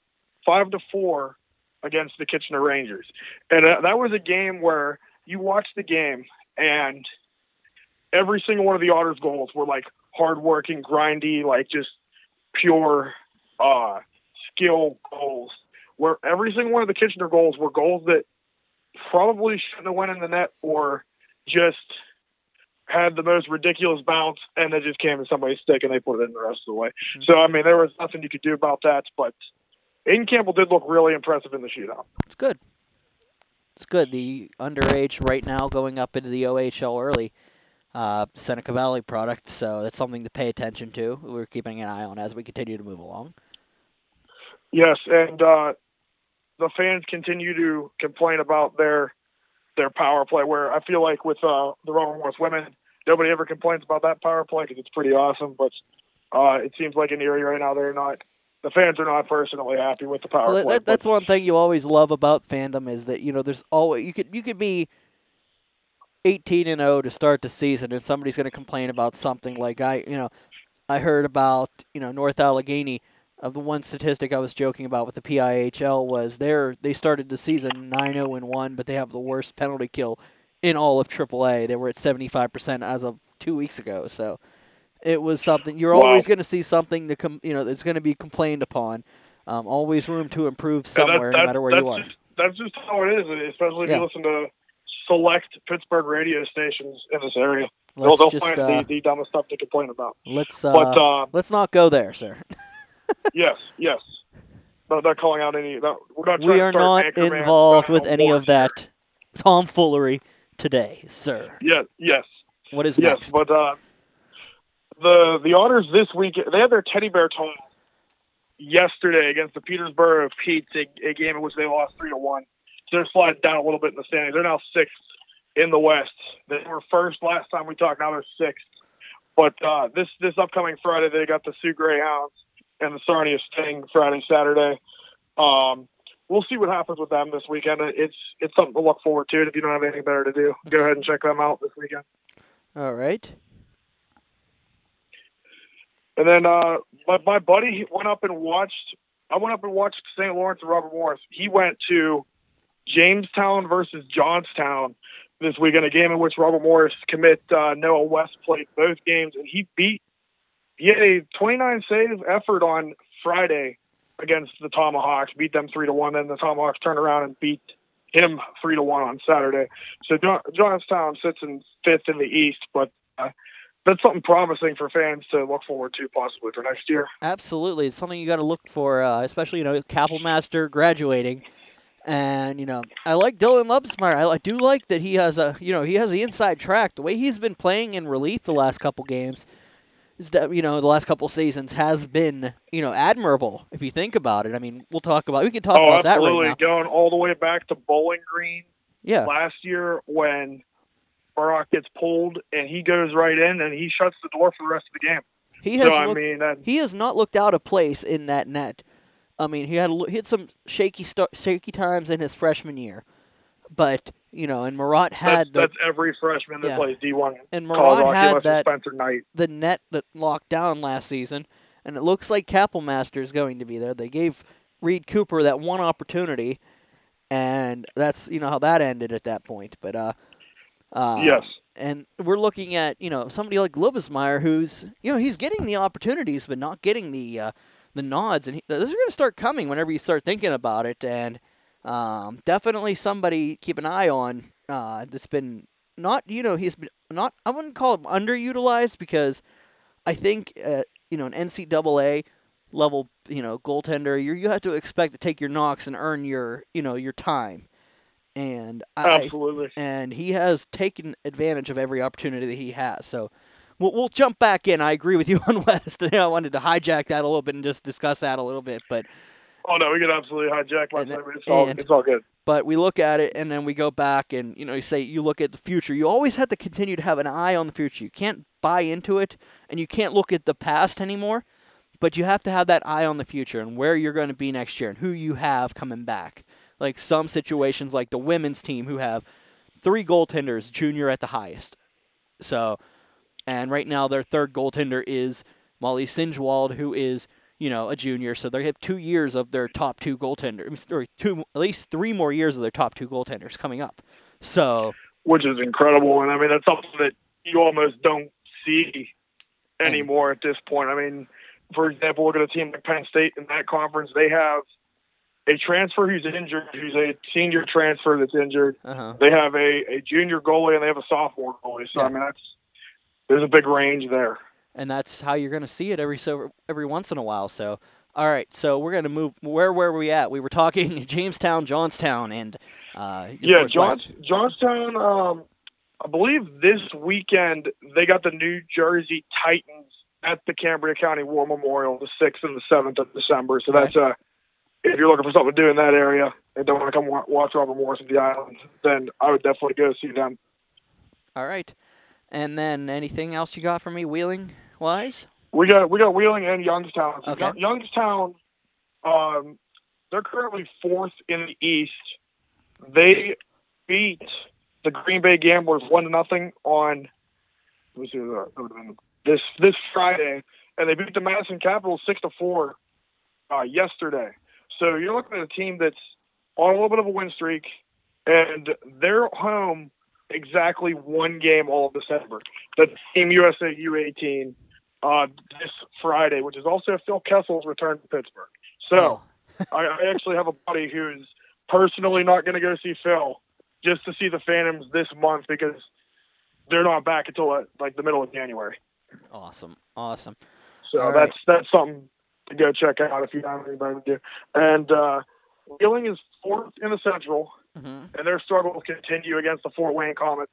five to four, against the Kitchener Rangers. And that was a game where you watch the game and every single one of the Otters goals were like hardworking, grindy, like just pure uh, skill goals. Where every single one of the Kitchener goals were goals that probably shouldn't have went in the net or just had the most ridiculous bounce and they just came in somebody's stick and they put it in the rest of the way. So I mean there was nothing you could do about that, but Aiden Campbell did look really impressive in the shootout. it's good. It's good. The underage right now going up into the OHL early. Uh, Seneca Valley product, so that's something to pay attention to. We're keeping an eye on as we continue to move along. Yes, and uh, the fans continue to complain about their their power play. Where I feel like with uh, the Robert Morris women, nobody ever complains about that power play because it's pretty awesome. But uh, it seems like in Erie right now, they're not. The fans are not personally happy with the power Well, play. that, that's one thing you always love about fandom is that you know there's always you could you could be 18 and 0 to start the season and somebody's going to complain about something like I you know I heard about you know North Allegheny of the one statistic I was joking about with the PIHL was they're they started the season 9-0 and 1 but they have the worst penalty kill in all of AAA they were at 75% as of 2 weeks ago so it was something you're Wow. always going to see something that com- you know that's going to be complained upon um, always room to improve And that- somewhere, no matter where you are. Just, that's just how it is, especially if Yeah. you listen to select Pittsburgh radio stations in this area. They'll, they'll just find uh, the, the dumbest stuff to complain about. let's uh, But uh, let's not go there, sir. yes, yes. Not, not calling out any. Not, we're not We are not involved with any of that tomfoolery today, sir. Yes, yes. What is Yes, next? but uh, the the Otters this week they had their teddy bear tournament yesterday against the Peterborough Pete's, a, a game in which they lost three to one. So they're sliding down a little bit in the standings. They're now sixth in the West. They were first last time we talked. Now they're sixth. But uh, this this upcoming Friday they got the Soo Greyhounds and the Sarnia Sting Friday Saturday. Um, we'll see what happens with them this weekend. It's it's something to look forward to. If you don't have anything better to do, go ahead and check them out this weekend. All right. And then uh, my, my buddy went up and watched. I went up and watched St. Lawrence and Robert Morris. He went to Jamestown versus Johnstown this weekend, a game in which Robert Morris commit uh, Noah West played both games, and he beat. A 29 save effort on Friday against the Tomahawks, beat them three to one. Then the Tomahawks turned around and beat him three to one on Saturday. So Jo- Johnstown sits in fifth in the East, but uh, that's something promising for fans to look forward to possibly for next year. Absolutely, it's something you got to look for, uh, especially you know Kapelmaster graduating, and you know I like Dylan Lebsmeyer. I, do like that he has a you know he has the inside track. The way he's been playing in relief the last couple games, you know the last couple seasons has been you know admirable if you think about it. I mean we'll talk about we can talk oh, about that absolutely. right now. Going all the way back to Bowling Green Yeah, last year when Barack gets pulled and he goes right in and he shuts the door for the rest of the game. he has So I mean, that, he has not looked out of place in that net I mean, he had he had some shaky start, shaky times in his freshman year, but you know, and Marat That's, had the that's every freshman that Yeah. plays D1 and college Marat had that Spencer Knight. the net that locked down last season, and it looks like Kapelmaster is going to be there. They gave Reed Cooper that one opportunity, and that's you know how that ended at that point. But uh, uh yes. and we're looking at you know somebody like Lubesmeyer, who's you know he's getting the opportunities but not getting the uh, the nods, and he, those are going to start coming whenever you start thinking about it, and um, definitely somebody keep an eye on uh, that's been not you know he's been not I wouldn't call him underutilized because I think uh, you know an NCAA level you know goaltender you you have to expect to take your knocks and earn your you know your time, and I, Absolutely. and he has taken advantage of every opportunity that he has. So we'll, we'll jump back in. I agree with you on West. I wanted to hijack that a little bit and just discuss that a little bit, but Oh no, we could absolutely hijack my And- segment. It's all, and- it's all good. but we look at it and then we go back and you know you say you look at the future. You always have to continue to have an eye on the future. You can't buy into it and you can't look at the past anymore. But you have to have that eye on the future and where you're going to be next year and who you have coming back. Like some situations, like the women's team, who have three goaltenders, junior at the highest. So, and right now their third goaltender is Molly Sinjwald, who is you know a junior. So they have two years of their top two goaltenders, or two at least three more years of their top two goaltenders coming up. So which is incredible. And I mean, that's something that you almost don't see anymore at this point. I mean, for example, look at a team like Penn State in that conference. They have a transfer who's injured, who's a senior transfer that's injured. uh huh. They have a, a junior goalie and they have a sophomore goalie. So Yeah. I mean, that's there's a big range there. And that's how you're going to see it every so every once in a while. So, all right, so we're going to move. Where were we at? We were talking Jamestown, Johnstown, and uh, Yeah, John, Johnstown. Um, I believe this weekend they got the New Jersey Titans at the Cambria County War Memorial, the sixth and the seventh of December. So that's uh, if you're looking for something to do in that area and don't want to come wa- watch Robert Morris at the island, then I would definitely go see them. All right, and then anything else you got for me, Wheeling wise? We got we got Wheeling and Youngstown. So Okay. Young- Youngstown, um, they're currently fourth in the East. They beat the Green Bay Gamblers one to nothing on let me see, uh, that would have been this this Friday, and they beat the Madison Capitals six to four uh, yesterday. So you're looking at a team that's on a little bit of a win streak, and they're home exactly one game all of December. The Team USA U18 uh, this Friday, which is also Phil Kessel's return to Pittsburgh. So I, I actually have a buddy who's personally not going to go see Phil just to see the Phantoms this month because they're not back until uh, like the middle of January. awesome, awesome. So All right. that's that's something to go check out if you have anybody to do. And uh, Wheeling is fourth in the Central, hmm and their struggle will continue against the Fort Wayne Komets.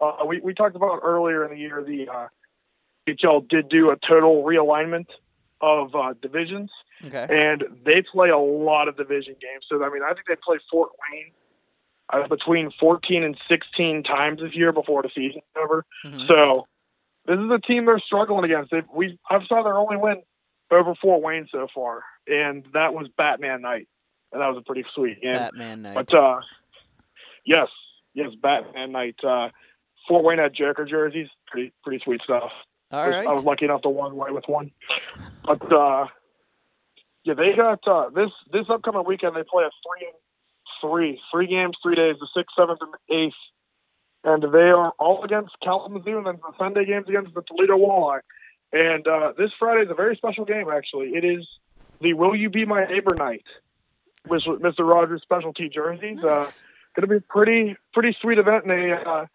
Uh, we we talked about earlier in the year the uh, HL did do a total realignment of uh, divisions, Okay. and they play a lot of division games. So I mean, I think they play Fort Wayne uh, between 14 and 16 times this year before the season's over. Mhm. So this is a team they're struggling against. They, we I've saw their only win over Fort Wayne so far, and that was Batman night, and that was a pretty sweet game. Batman night. But uh, yes, yes, Batman night. Uh, Fort Wayne had Joker jerseys. Pretty pretty sweet stuff. All I was- right. I was lucky enough to walk away with one. But uh, yeah, they got uh, this this upcoming weekend. They play a three and three, three games, three days, the sixth, seventh, and eighth, and they are all against Kalamazoo, and then the Sunday games against the Toledo Walleye. And uh, this Friday is a very special game. Actually, it is the Will You Be My Neighbor night, with Mr. Rogers specialty jerseys. Uh, Nice. going to be a pretty pretty sweet event and a uh,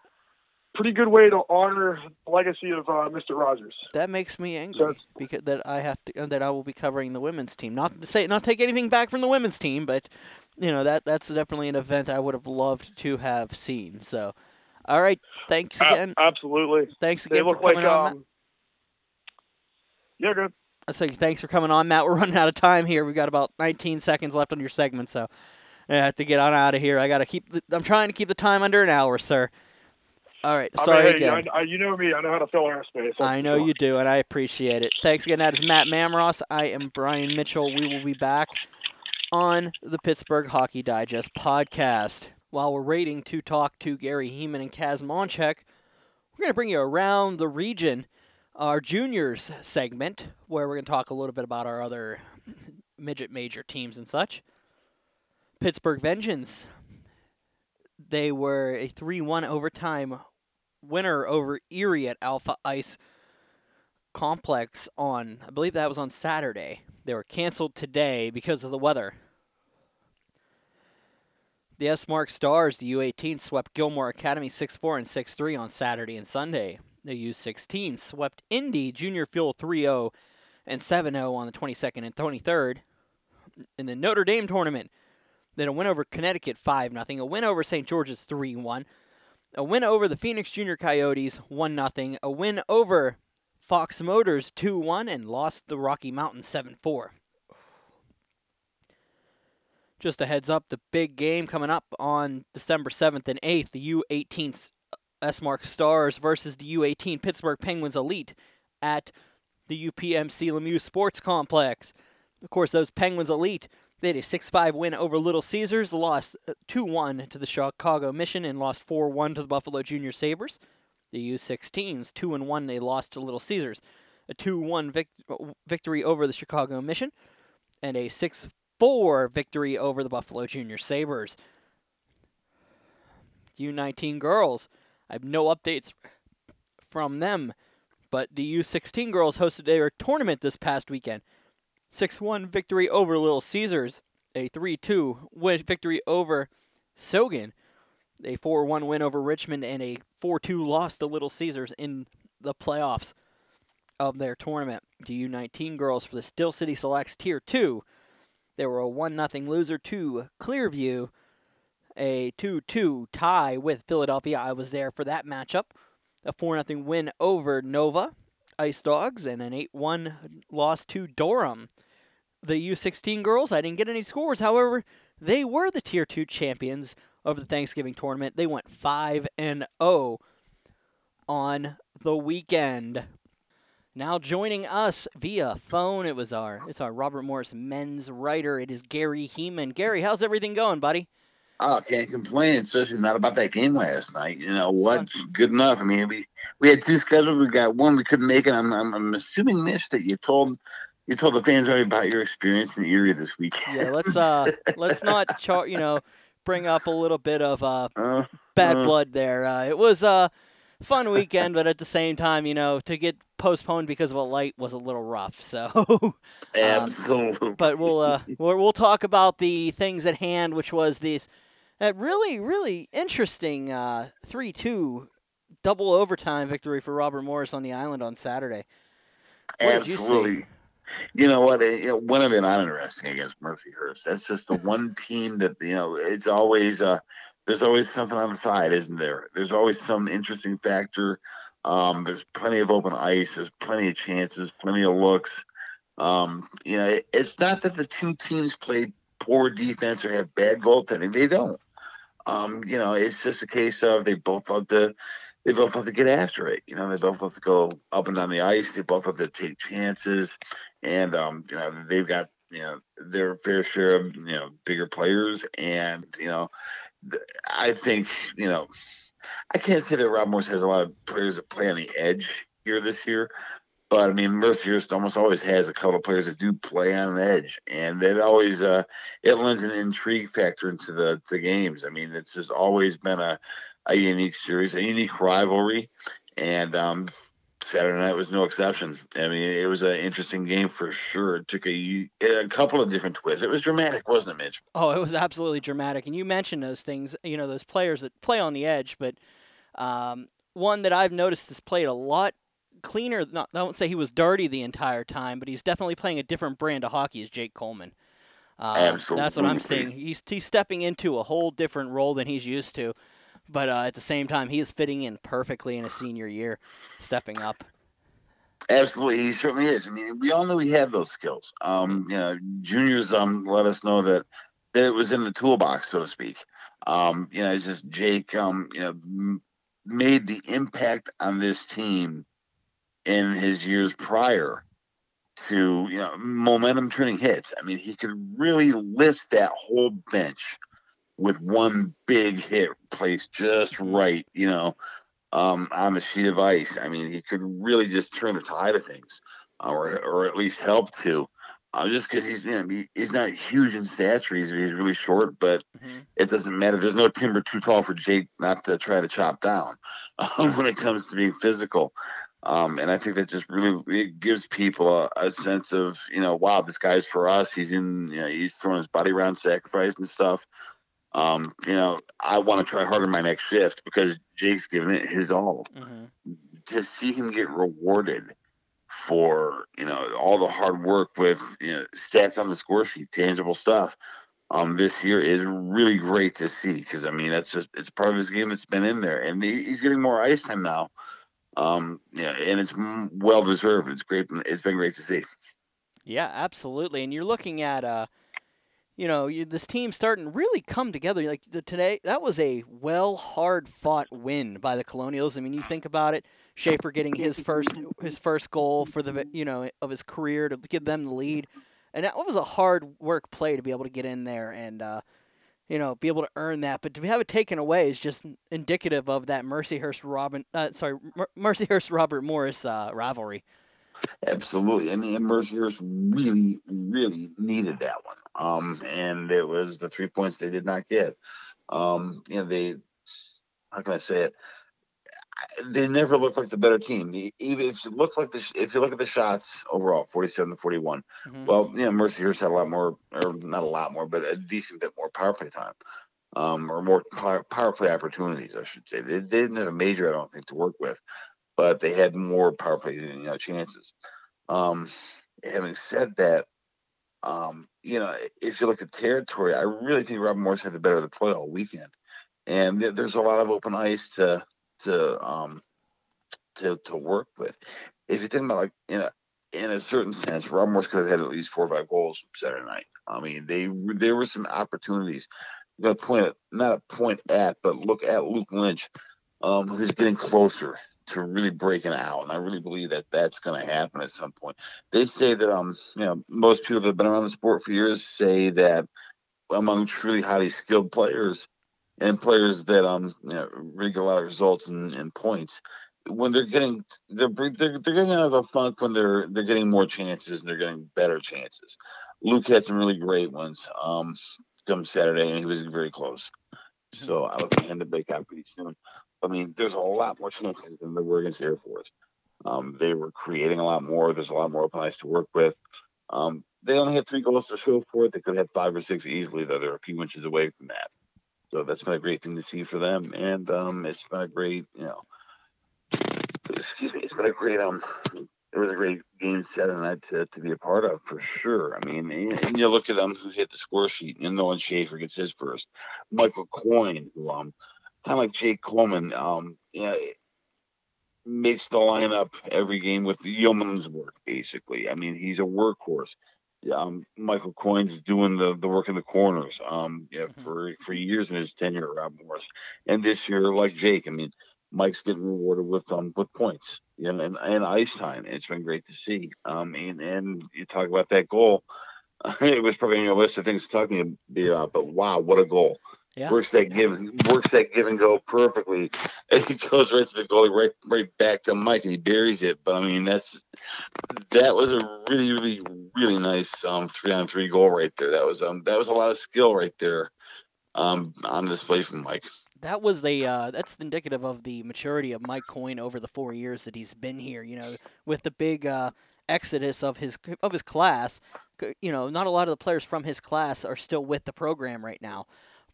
pretty good way to honor the legacy of uh, Mr. Rogers. That makes me angry it's- because that I have to that I will be covering the women's team. Not to say not take anything back from the women's team, but you know that that's definitely an event I would have loved to have seen. So, all right, thanks A- again. absolutely, thanks they again for look like coming on. Matt. um, yeah, good. I say thanks for coming on, Matt. We're running out of time here. We've got about 19 seconds left on your segment, so I have to get on out of here. I got to keep. The, I'm trying to keep the time under an hour, sir. All right, I sorry mean, hey, again. I, I, you know me. I know how to fill airspace. that's I know you do, and I appreciate it. Thanks again. That is Matt Mamros. I am Brian Mitchell. We will be back on the Pittsburgh Hockey Digest podcast. While we're waiting to talk to Gary Heeman and Kaz Monchek, we're going to bring you around the region, our juniors segment, where we're going to talk a little bit about our other midget major teams and such. Pittsburgh Vengeance, they were a 3 1 overtime winner over Erie at Alpha Ice Complex on, I believe that was on Saturday. They were canceled today because of the weather. The Esmark Stars, the U18, swept Gilmour Academy 6 4 and 6 3 on Saturday and Sunday. The U16 swept Indy Junior Fuel 3 0 and 7 0 on the 22nd and 23rd. In the Notre Dame tournament, then a win over Connecticut 5 0, a win over St. George's 3 1, a win over the Phoenix Junior Coyotes 1 0, a win over Fox Motors 2 1, and lost the Rocky Mountain 7 4. Just a heads up, the big game coming up on December 7th and 8th, the U18 Esmark Stars versus the U18 Pittsburgh Penguins Elite at the UPMC Lemieux Sports Complex. Of course, those Penguins Elite, they had a 6 5 win over Little Caesars, lost uh, 2 1 to the Chicago Mission, and lost 4 1 to the Buffalo Junior Sabres. The U16s, 2 1, they lost to Little Caesars. A 2 1 vic- uh, victory over the Chicago Mission, and a 6 4 victory over the Buffalo Junior Sabres. U19 girls, I have no updates from them, but the U16 girls hosted their tournament this past weekend. 6 1 victory over Little Caesars, a 3 2 win victory over Saugan, a 4 1 win over Richmond, and a 4 2 loss to Little Caesars in the playoffs of their tournament. The U19 girls for the Steel City Selects Tier 2 they were a 1 0 loser to Clearview, a 2 2 tie with Philadelphia. I was there for that matchup. A 4 0 win over Nova Ice Dogs, and an 8 1 loss to Durham. The U16 girls, I didn't get any scores. However, they were the Tier 2 champions of the Thanksgiving tournament. They went 5 and 0 on the weekend. Now joining us via phone, it was our it's our Robert Morris men's writer. It is Gary Heeman. Gary, how's everything going, buddy? Oh, can't complain, especially not about that game last night. You know what? Good enough. I mean, we we had two scheduled. We got one we couldn't make it. I'm I'm, I'm assuming, Mitch, that you told you told the fans already about your experience in the area this week. Yeah, let's uh let's not char- you know bring up a little bit of uh, uh bad uh, blood there. Uh, it was a fun weekend, but at the same time, you know, to get postponed because of a light was a little rough. So, um, absolutely. But we'll, uh, we'll we'll talk about the things at hand, which was these that really really interesting uh, three two double overtime victory for Robert Morris on the island on Saturday. What absolutely. You, know what? It, it wouldn't have been uninteresting against Mercyhurst. That's just the one team that you know. It's always. Uh, there's always something on the side, isn't there? There's always some interesting factor. Um, there's plenty of open ice. There's plenty of chances, plenty of looks. Um, you know, it, it's not that the two teams play poor defense or have bad goaltending. They don't. Um, you know, it's just a case of they both love to they both have to get after it. You know, they both have to go up and down the ice. They both have to take chances, and um, you know, they've got you know their fair share of you know bigger players, and you know, I think you know, I can't say that Rob Morris has a lot of players that play on the edge here this year, but I mean, Mercyhurst almost always has a couple of players that do play on the edge, and it always uh, it lends an intrigue factor into the the games. I mean, it's just always been a a unique series, a unique rivalry, and um, Saturday night was no exception. I mean, it was an interesting game for sure. It took a, a couple of different twists. It was dramatic, wasn't it, Mitch? Oh, it was absolutely dramatic. And you mentioned those things, you know, those players that play on the edge, but um, one that I've noticed has played a lot cleaner. Not, I won't say he was dirty the entire time, but he's definitely playing a different brand of hockey. Is Jake Coleman? Um, Absolutely. That's what I'm seeing. He's he's stepping into a whole different role than he's used to but uh, at the same time, he is fitting in perfectly in a senior year, stepping up. Absolutely, he certainly is. I mean, we all know he had those skills. Um, you know, juniors um let us know that that it was in the toolbox, so to speak. Um, you know, it's just Jake, um, you know, m- made the impact on this team in his years prior to you know momentum turning hits. I mean, he could really lift that whole bench with one big hit placed just right, you know, um, on the sheet of ice. I mean, he could really just turn the tide of things, or or at least help to. Uh, just because he's you know, he, he's not huge in stature, he's, he's really short, but Mm-hmm. it doesn't matter. There's no timber too tall for Jake not to try to chop down um, when it comes to being physical. Um, and I think that just really it gives people a, a sense of you know, wow, this guy's for us. He's in, you know, he's throwing his body around, sacrifice and stuff. Um, you know, I want to try harder my next shift because Jake's giving it his all. Mm-hmm. To see him get rewarded for you know all the hard work with you know stats on the score sheet, tangible stuff. Um, this year is really great to see because I mean that's just it's part of his game that's been in there, and he, he's getting more ice time now. Um, yeah, and it's well deserved. It's great. It's been great to see. Yeah, absolutely. And you're looking at uh, you know, you, this team starting really come together. Like the, today, that was a well, hard fought win by the Colonials. I mean, you think about it. Schaefer getting his first his first goal for the you know of his career to give them the lead, and that was a hard work play to be able to get in there and uh, you know be able to earn that. But to have it taken away is just indicative of that Mercyhurst Robin uh, sorry Mer- Mercyhurst Robert Morris uh, rivalry. Absolutely. I mean, Mercyhurst really, really needed that one. Um, and it was the three points they did not get. Um, you know, they, how can I say it? They never looked like the better team. Even if you look like the, if you look at the shots overall, 47 to 41, Mhm. well, you know, Mercyhurst had a lot more, or not a lot more, but a decent bit more power play time. Um, or more power, power play opportunities, I should say. They, they didn't have a major, I don't think, to work with, but they had more power play, you know, chances. Um, having said that, um, you know, if you look at territory, I really think Robin Morris had the better of the play all weekend, and th- there's a lot of open ice to to um to to work with. If you think about like in a in a certain sense, Robin Morris could have had at least four or five goals Saturday night. I mean, they there were some opportunities. You got to point at not a point at, but look at Luke Lynch, um, who's getting closer to really breaking out, and I really believe that that's going to happen at some point. They say that um, you know, most people that have been around the sport for years say that among truly highly skilled players and players that um, you know, really get a lot of results and, and points, when they're getting they're they're, they're getting out of a funk when they're they're getting more chances and they're getting better chances. Luke had some really great ones um, come Saturday, and he was very close. So I look at him to break out pretty soon. I mean, there's a lot more chances than there were against Air Force. Um, they were creating a lot more. There's a lot more open ice to work with. Um, they only had three goals to show for it. They could have five or six easily, though. They're a few inches away from that. So that's been a great thing to see for them. And um, it's been a great, you know, excuse me, it's been a great, um, it was a great game Saturday night to, to be a part of for sure. I mean, and, and you look at them who hit the score sheet, and Nolan Schaefer gets his first. Michael Coyne, who, um, kind of like Jake Coleman, um, you know, makes the lineup every game with yeoman's work, basically. I mean, he's a workhorse. Um, Michael Coyne's doing the, the work in the corners um, yeah, Mhm. for, for years in his tenure at Rob Morris. And this year, like Jake, I mean, Mike's getting rewarded with um with points, you know, and, and ice time. It's been great to see. Um, and, and you talk about that goal. it was probably on your list of things to talk to me about, but wow, what a goal! Yeah. Works that give works that give and go perfectly. And he goes right to the goalie, right right back to Mike, and he buries it. But I mean, that's that was a really, really, really nice um three on three goal right there. That was um that was a lot of skill right there um on display from Mike. that was the uh, that's indicative of the maturity of Mike Coyne over the four years that he's been here. You know, with the big uh, exodus of his of his class, you know, not a lot of the players from his class are still with the program right now.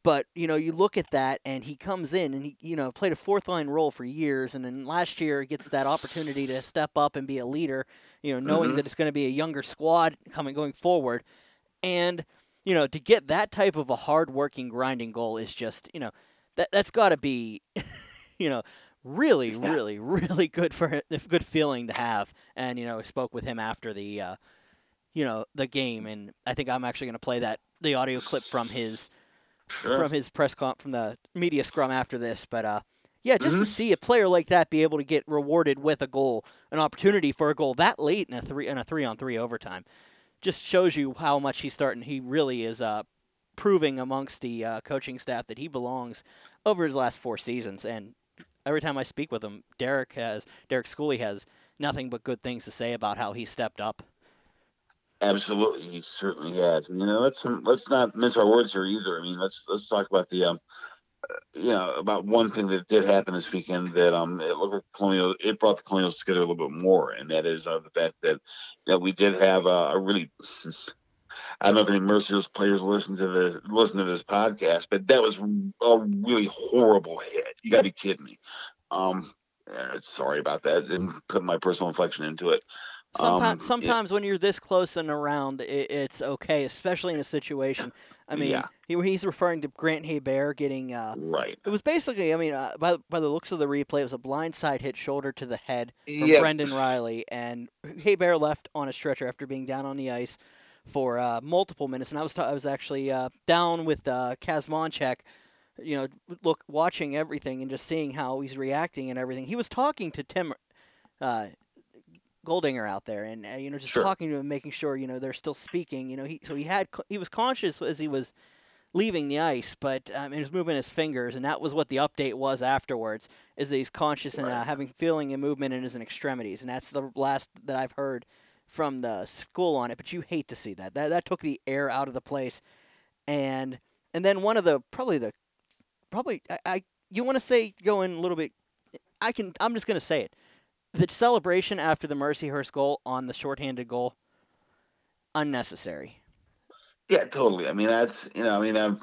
But you know, you look at that, and he comes in, and he you know played a fourth line role for years, and then last year gets that opportunity to step up and be a leader. You know, knowing Mhm. that it's going to be a younger squad coming going forward, and you know to get that type of a hard-working, grinding goal is just you know that that's got to be, you know, really, Yeah. really, really good for a good feeling to have. And you know, I spoke with him after the, uh, you know, the game, and I think I'm actually going to play that the audio clip from his Sure. from his press con from the media scrum after this. But uh, Yeah, just Mhm. to see a player like that be able to get rewarded with a goal, an opportunity for a goal that late in a three in a three on three overtime, just shows you how much he's starting. He really is uh, proving amongst the uh, coaching staff that he belongs over his last four seasons. And every time I speak with him, Derek has Derek Schooley has nothing but good things to say about how he stepped up. Absolutely, he certainly has. And, you know, let's let's not mince our words here either. I mean, let's let's talk about the um, uh, you know, about one thing that did happen this weekend that um, it looked like Colonial. It brought the Colonials together a little bit more, and that is uh, the fact that that we did have uh, a really. I don't know if any Mercyhurst players listen to this listen to this podcast, but that was a really horrible hit. You got to be kidding me. Um, sorry about that. Didn't put my personal inflection into it. Sometimes, Um, sometimes when you're this close and around, it, it's okay, especially in a situation. I mean, Yeah. he, he's referring to Grant Hebert getting. Uh, Right. it was basically, I mean, uh, by by the looks of the replay, it was a blindside hit shoulder to the head from Yeah. Brendan Riley, and Hebert left on a stretcher after being down on the ice for uh, multiple minutes. And I was ta- I was actually uh, down with uh, Kaz Monchek, you know, look watching everything and just seeing how he's reacting and everything. He was talking to Tim. Uh, Goldinger out there, and uh, you know, just Sure. talking to him, making sure you know they're still speaking. You know, he so he had he was conscious as he was leaving the ice, but um, he was moving his fingers, and that was what the update was afterwards. Is that he's conscious and uh, having feeling and movement in his extremities, and that's the last that I've heard from the school on it. But you hate to see that. That that took the air out of the place, and and then one of the probably the probably I, I you want to say going a little bit. I can. I'm just gonna say it. The celebration after the Mercyhurst goal on the shorthanded goal, unnecessary. Yeah, totally. I mean, that's you know, I mean, I'm,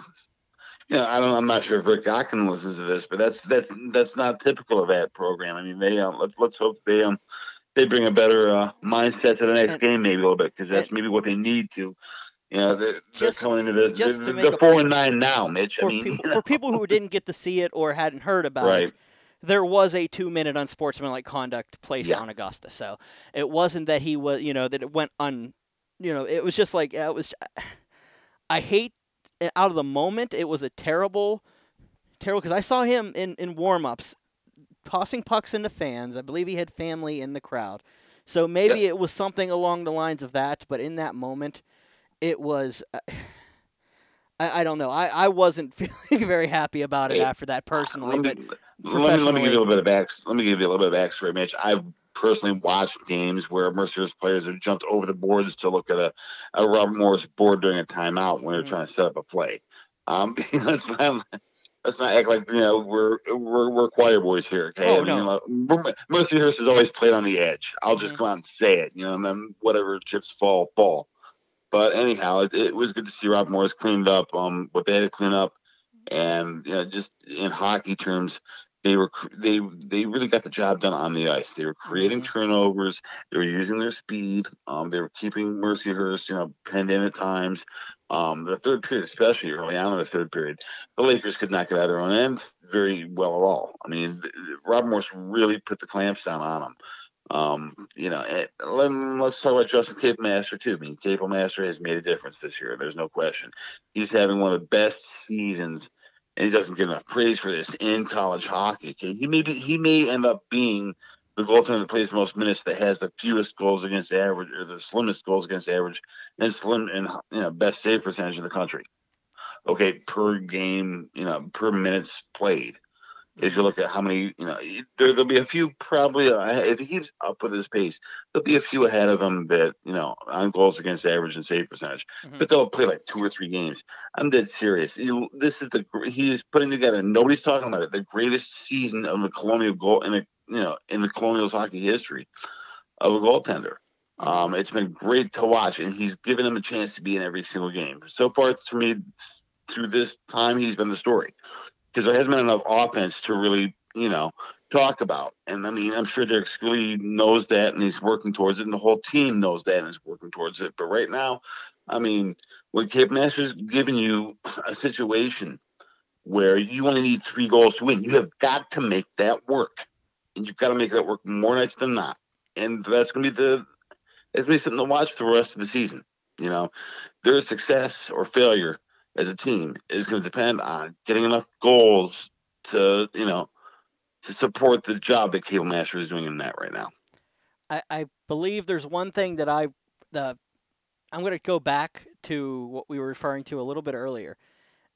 you know, I don't, I'm not sure if Rick Gotkin listens to this, but that's that's that's not typical of that program. I mean, they um, let, let's hope they um, they bring a better uh, mindset to the next And- game, maybe a little bit, because that's maybe what they need to. You know, they're, they're coming into this. just they're they're four and nine now, Mitch. for I mean, people you know, for people who didn't get to see it or hadn't heard about right? it, there was a two minute unsportsmanlike conduct placed Yeah. on Augusta. So it wasn't that he was, you know, that it went un, you know, it was just like it was. I hate uh, out of the moment. It was a terrible, terrible because I saw him in in warm ups, tossing pucks into fans. I believe he had family in the crowd, so maybe it was something along the lines of that. But in that moment, it was. Uh, I, I don't know. I, I wasn't feeling very happy about it Hey, after that personally, let but me, let me let me give you a little bit of back. Let me give you a little bit of backstory, Mitch. I've personally watched games where Mercer's players have jumped over the boards to look at a, a Robert Morris board during a timeout when they're Mhm. trying to set up a play. Um, let's not let's not act like you know we're we're, we're choir boys here. Okay, Oh, I mean, no. you know, has always played on the edge. I'll just Mhm. come out and say it, you know, and then whatever chips fall, fall. But anyhow, it, it was good to see Rob Morris cleaned up um, what they had to clean up, and you know, just in hockey terms, they were they they really got the job done on the ice. They were creating Mhm. turnovers. They were using their speed. Um, they were keeping Mercyhurst, you know, penned in at times. Um, the third period, especially early on in the third period, the Lakers could not get out of their own end very well at all. I mean, Rob Morris really put the clamps down on them. Um, you know, and let, let's talk about Justin Kapelmaster too. I mean, Kapelmaster has made a difference this year. There's no question. He's having one of the best seasons, and he doesn't get enough praise for this in college hockey. Okay, he may be, he may end up being the goaltender that plays the most minutes that has the fewest goals against average or the slimmest goals against average and slim and you know best save percentage in the country. Okay, per game, you know, per minutes played if you look at how many, you know, there, there'll be a few probably, uh, if he keeps up with his pace, there'll be a few ahead of him that, you know, on goals against average and save percentage, Mhm. but they'll play like two or three games. I'm dead serious. He- this is the, he's putting together, nobody's talking about it, the greatest season of the Colonial goal in the, you know, in the Colonials hockey history of a goaltender. Um, it's been great to watch, and he's given them a chance to be in every single game. So far, to me, through this time, he's been the story because there hasn't been enough offense to really, you know, talk about. And I mean, I'm sure Derek Schooley knows that and he's working towards it, and the whole team knows that and is working towards it. But right now, I mean, when Kapelmaster's giving you a situation where you only need three goals to win, you have got to make that work, and you've got to make that work more nights than not. And that's going to be the it's going to be something to watch the rest of the season. You know, their success or failure as a team is going to depend on getting enough goals to, you know, to support the job that Kapelmaster is doing in that right now. I, I believe there's one thing that I the I'm going to go back to what we were referring to a little bit earlier,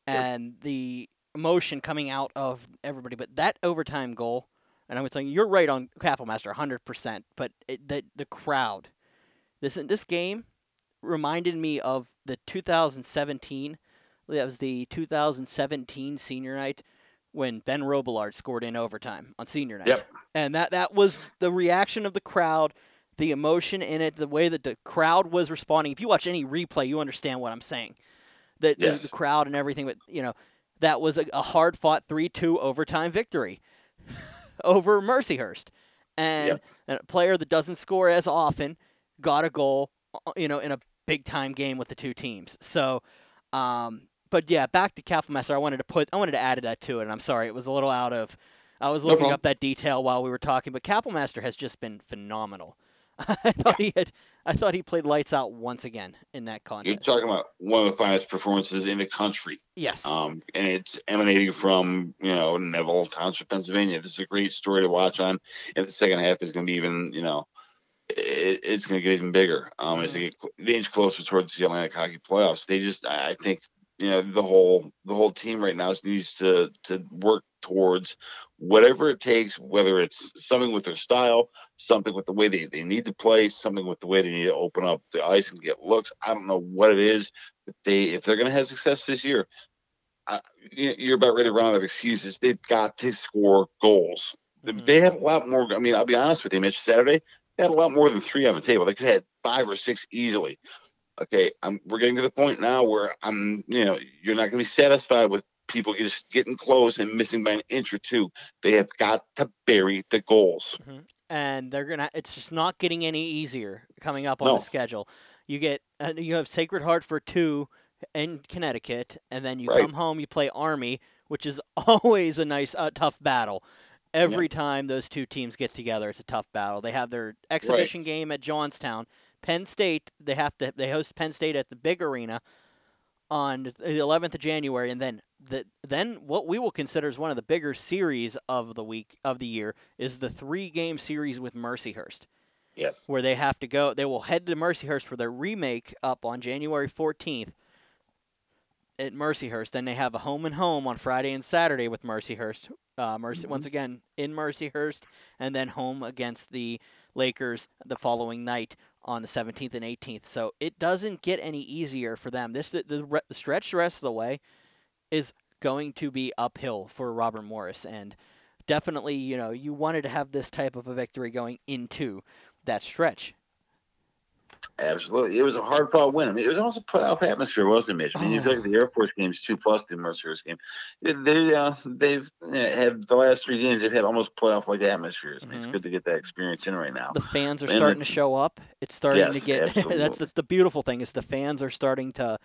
and the emotion coming out of everybody. But that overtime goal, and I was saying you're right on Master 100. percent But it, the the crowd, this this game reminded me of the 2017. That was the 2017 senior night when Ben Robillard scored in overtime on senior night. Yep. And that that was the reaction of the crowd, the emotion in it, the way that the crowd was responding. If you watch any replay, you understand what I'm saying. That Yes. the, the crowd and everything, but you know, that was a, a hard fought 3-2 overtime victory over Mercyhurst. And, Yep. and a player that doesn't score as often got a goal, uh, you know, in a big time game with the two teams. So, um, but yeah, back to Kapelmaster. I wanted to put, I wanted to add that to it, and I'm sorry, it was a little out of. I was looking problem. up that detail while we were talking, but Kapelmaster has just been phenomenal. I thought he had, I thought he played lights out once again in that contest. You're talking about one of the finest performances in the country. yes. Um, and it's emanating from you know Neville Township, Pennsylvania. This is a great story to watch on, and the second half is going to be even you know it, it's going to get even bigger um, as they get they inch closer towards the Atlantic Hockey Playoffs. They just I think you know the whole the whole team right now needs to to work towards whatever it takes, whether it's something with their style, something with the way they, they need to play, something with the way they need to open up the ice and get looks. I don't know what it is, but they if they're going to have success this year, I, you- you're about ready to run out of excuses. They've got to score goals. Mhm. They had a lot more. I mean, I'll be honest with you, Mitch. Saturday they had a lot more than three on the table. They could have had five or six easily. Okay, I'm, we're getting to the point now where I'm, you know, you're not going to be satisfied with people just getting close and missing by an inch or two. They have got to bury the goals. and they're gonna. It's just not getting any easier coming up on No. the schedule. You get uh, you have Sacred Heart for two in Connecticut, and then you Right. come home. You play Army, which is always a nice, uh, tough battle. Every time those two teams get together, it's a tough battle. They have their exhibition game at Johnstown. Penn State, they have to they host Penn State at the big arena on the 11th of January, and then the then what we will consider as one of the bigger series of the week of the year is the three game series with Mercyhurst, Yes. where they have to go. They will head to Mercyhurst for their remake up on January 14th at Mercyhurst. Then they have a home and home on Friday and Saturday with Mercyhurst. Uh, Mercy once again in Mercyhurst, and then home against the Lakers the following night on the 17th and 18th. So it doesn't get any easier for them. This the, the, re- the stretch the rest of the way is going to be uphill for Robert Morris, and definitely you know you wanted to have this type of a victory going into that stretch. Absolutely. It was a hard fought win. I mean, it was almost a playoff atmosphere, wasn't it, Mitch? I mean, you Oh. look at the Air Force games, two plus the Mercyhurst game. They, uh, they've uh, had the last three games, they've had almost playoff like atmospheres. I mean, it's Mhm. good to get that experience in right now. The fans are And starting to show up. It's starting to get that's that's the beautiful thing is the fans are starting to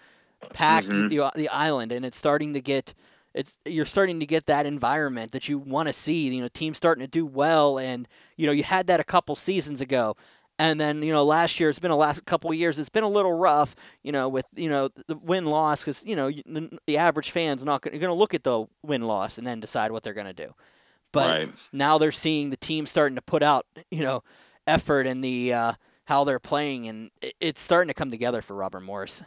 pack Mhm. the the island, and it's starting to get. It's you're starting to get that environment that you want to see. You know, teams starting to do well, and you know you had that a couple seasons ago, and then you know last year it's been a last couple of years. It's been a little rough, you know, with you know the win loss because you know the, the average fan's not going to look at the win loss and then decide what they're going to do. But right. now they're seeing the team starting to put out, you know, effort and the uh, how they're playing, and it, it's starting to come together for Robert Morris.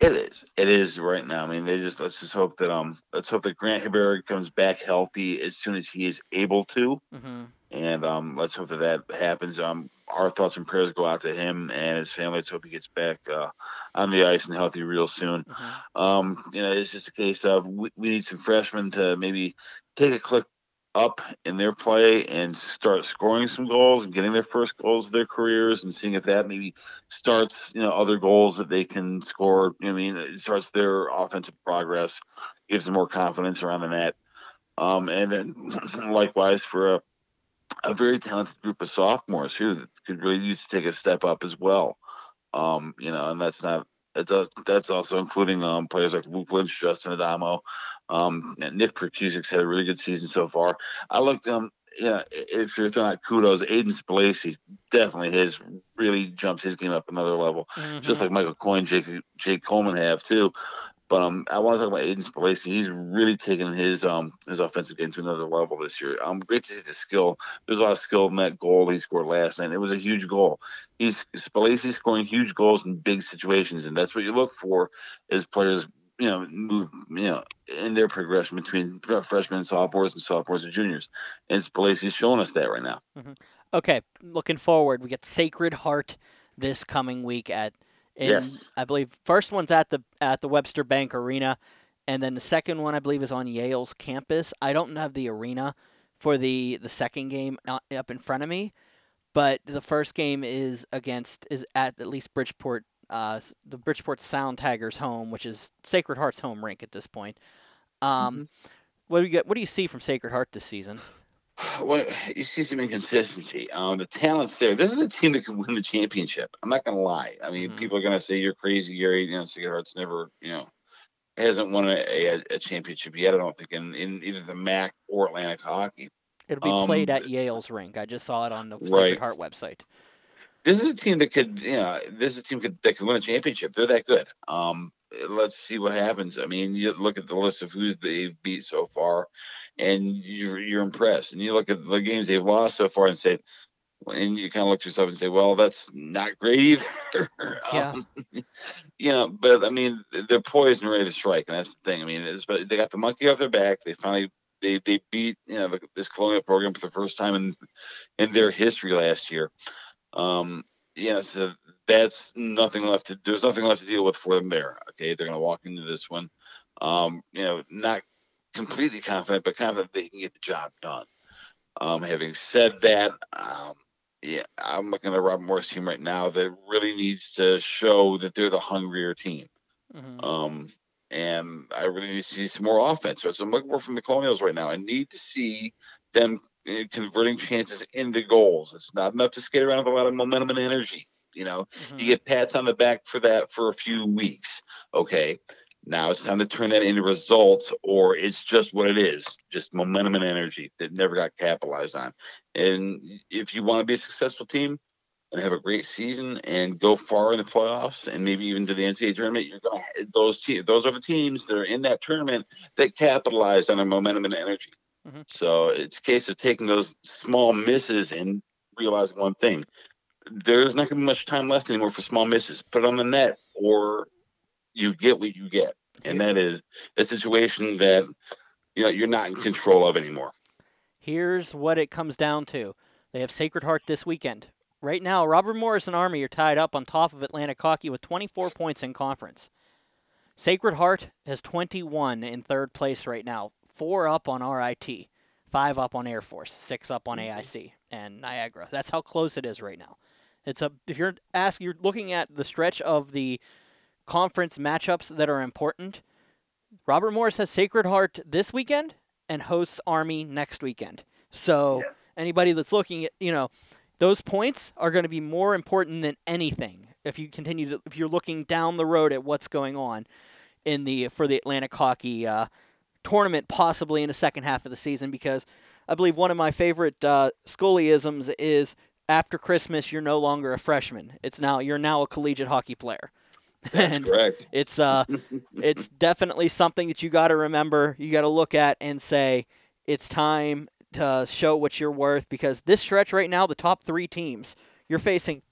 It is. It is right now. I mean, they just let's just hope that um let's hope that Grant Hebert comes back healthy as soon as he is able to, Mm-hmm. and um let's hope that that happens. Um, our thoughts and prayers go out to him and his family. Let's hope he gets back uh, on the ice and healthy real soon. Mm-hmm. Um, you know, it's just a case of we, we need some freshmen to maybe take a click up in their play and start scoring some goals and getting their first goals of their careers and seeing if that maybe starts, you know, other goals that they can score. I mean, it starts their offensive progress, gives them more confidence around the net. Um, and then likewise for a, a very talented group of sophomores who that could really use to take a step up as well. Um, you know, and that's not that does that's also including um, players like Luke Lynch, Justin Addamo, um, and Nick Prkusic's had a really good season so far. I looked um yeah, if you're throwing out kudos, Aiden Spellacy definitely has really jumped his game up another level, Mm-hmm. just like Michael Coyne, Jake Jake Coleman have too. But um, I want to talk about Aiden Spellacy. He's really taken his um his offensive game to another level this year. Um, great to see the skill. There's a lot of skill in that goal he scored last night. It was a huge goal. He's Spellacy scoring huge goals in big situations, and that's what you look for as players. You know, move you know in their progression between freshmen and sophomores and sophomores and juniors, and Spellacy's showing us that right now. Mm-hmm. Okay, looking forward, we get Sacred Heart this coming week at in, yes. I believe first one's at the at the Webster Bank Arena, and then the second one I believe is on Yale's campus. I don't have the arena for the the second game up in front of me, but the first game is against is at at least Bridgeport, uh, the Bridgeport Sound Tigers home, which is Sacred Heart's home rink at this point. Um, mm-hmm. what do you get? What do you see from Sacred Heart this season? Well, you see some inconsistency. Um, the talent's there. This is a team that can win the championship. I'm not going to lie. I mean, mm-hmm. people are going to say you're crazy, Gary. You know, Sacred Heart's never, you know, hasn't won a, a, a, championship yet. I don't think in, in either the MAC or Atlantic hockey. It'll be um, played at Yale's rink. I just saw it on the right. Sacred Heart website. This is a team that could, you know, this is a team could, that could win a championship. They're that good. Um, let's see what happens. I mean, you look at the list of who they've beat so far, and you're you're impressed. And you look at the games they've lost so far and say, and you kind of look to yourself and say, well, that's not great either. Yeah. um, you know, but I mean, they're poised and ready to strike, and that's the thing. I mean, it's, but they got the monkey off their back. They finally they they beat you know this colonial program for the first time in in their history last year. Um, yeah, so that's nothing left to. There's nothing left to deal with for them there. Okay, they're going to walk into this one, um, you know, not completely confident, but confident they can get the job done. Um, having said that, um, yeah, I'm looking at Rob Morris team right now that really needs to show that they're the hungrier team. Mm-hmm. Um, and I really need to see some more offense. So I'm looking for from the Colonials right now. I need to see them eh, converting chances into goals. It's not enough to skate around with a lot of momentum and energy. You know, mm-hmm. you get pats on the back for that for a few weeks. Okay. Now it's time to turn that into results, or it's just what it is just momentum and energy that never got capitalized on. And if you want to be a successful team and have a great season and go far in the playoffs and maybe even to the NCAA tournament, you're going to those te- those are the teams that are in that tournament that capitalize on their momentum and energy. Mm-hmm. So it's a case of taking those small misses and realizing one thing there's not going to be much time left anymore for small misses. Put on the net, or you get what you get, and that is a situation that you know you're not in control of anymore. Here's what it comes down to: they have Sacred Heart this weekend. Right now, Robert Morris and Army are tied up on top of Atlantic Hockey with 24 points in conference. Sacred Heart has 21 in third place right now, four up on RIT, five up on Air Force, six up on mm-hmm. AIC and Niagara. That's how close it is right now. It's a if you're asking, you're looking at the stretch of the conference matchups that are important. Robert Morris has Sacred Heart this weekend and hosts Army next weekend. So yes. anybody that's looking at you know those points are going to be more important than anything if you continue to if you're looking down the road at what's going on in the for the Atlantic Hockey uh, tournament, possibly in the second half of the season because. I believe one of my favorite uh, Schooleyisms is after Christmas, you're no longer a freshman. It's now you're now a collegiate hockey player. That's and correct. It's uh, it's definitely something that you got to remember. You got to look at and say it's time to show what you're worth because this stretch right now, the top three teams you're facing,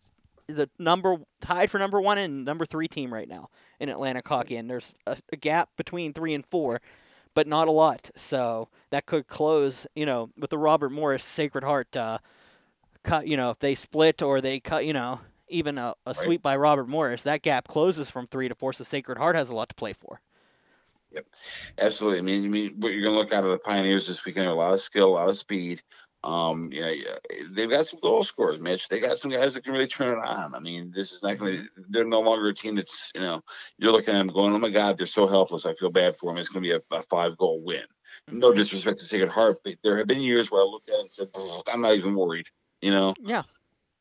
the number tied for number one and number three team right now in Atlantic hockey, and there's a, a gap between three and four, but not a lot. So that could close. You know, with the Robert Morris Sacred Heart. Uh, cut, you know, if they split or they cut, you know, even a, a right. sweep by Robert Morris, that gap closes from three to four. So Sacred Heart has a lot to play for. Yep, absolutely. I mean, you mean what you're going to look out of the Pioneers this weekend? A lot of skill, a lot of speed. Um, you know, they've got some goal scorers, Mitch. They got some guys that can really turn it on. I mean, this is not going to. They're no longer a team that's you know you're looking at them going, oh my God, they're so helpless. I feel bad for them. It's going to be a, a five goal win. No mm-hmm. disrespect to Sacred Heart, but there have been years where I looked at it and said, I'm not even worried. You know. Yeah.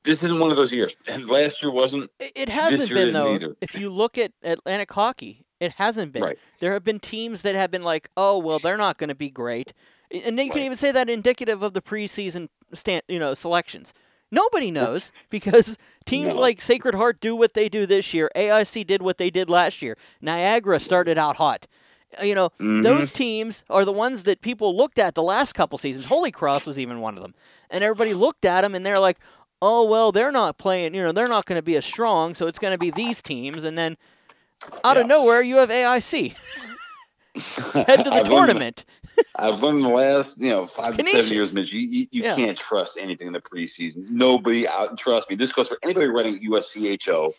This isn't one of those years, and last year wasn't. It hasn't been though. Either. If you look at Atlantic hockey, it hasn't been. Right. There have been teams that have been like, oh well, they're not going to be great, and then you right. can even say that indicative of the preseason stand, you know, selections. Nobody knows because teams No. like Sacred Heart do what they do this year. AIC did what they did last year. Niagara started out hot. You know, Mhm. those teams are the ones that people looked at the last couple seasons. Holy Cross was even one of them. And everybody looked at them and they're like, oh, well, they're not playing, you know, they're not going to be as strong, so it's going to be these teams. And then out of nowhere, you have AIC. Head to the tournament. I've learned the last, you know, five to seven years, Mitch, you, you, you Yeah. can't trust anything in the preseason. Nobody out, trust me, this goes for anybody running USCHO.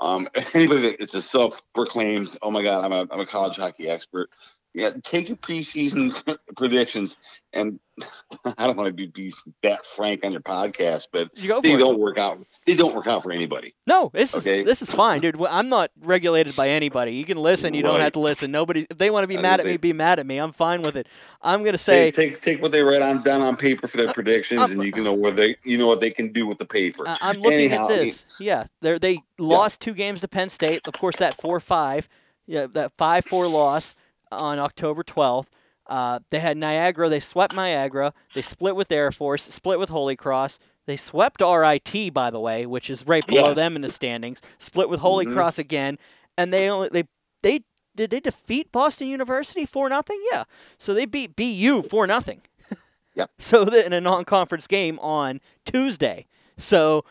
Um, anybody that it's a self proclaims, oh my God, I'm a, I'm a college hockey expert. Yeah, take your preseason predictions, and I don't want to be, be that frank on your podcast, but You they it. don't work out. They don't work out for anybody. No, this is this is fine, dude. I'm not regulated by anybody. You can listen. You don't have to listen. Nobody. If they want to be I mad at gonna me, be mad at me. I'm fine with it. I'm gonna say take, take take what they write on down on paper for their predictions, I'm- and you can know where they you know what they can do with the paper. uh, I'm looking Anyhow, at this. Yeah, they they lost two games to Penn State. Of course, that four five, yeah, that five four loss on October 12th. Uh, they had Niagara. They swept Niagara. They split with Air Force. Split with Holy Cross. They swept RIT, by the way, which is right below Yeah. them in the standings. Split with Holy Mhm. Cross again, and they only they they did they defeat Boston University for nothing? Yeah. So they beat BU for nothing. Yep. So that in a non-conference game on Tuesday. So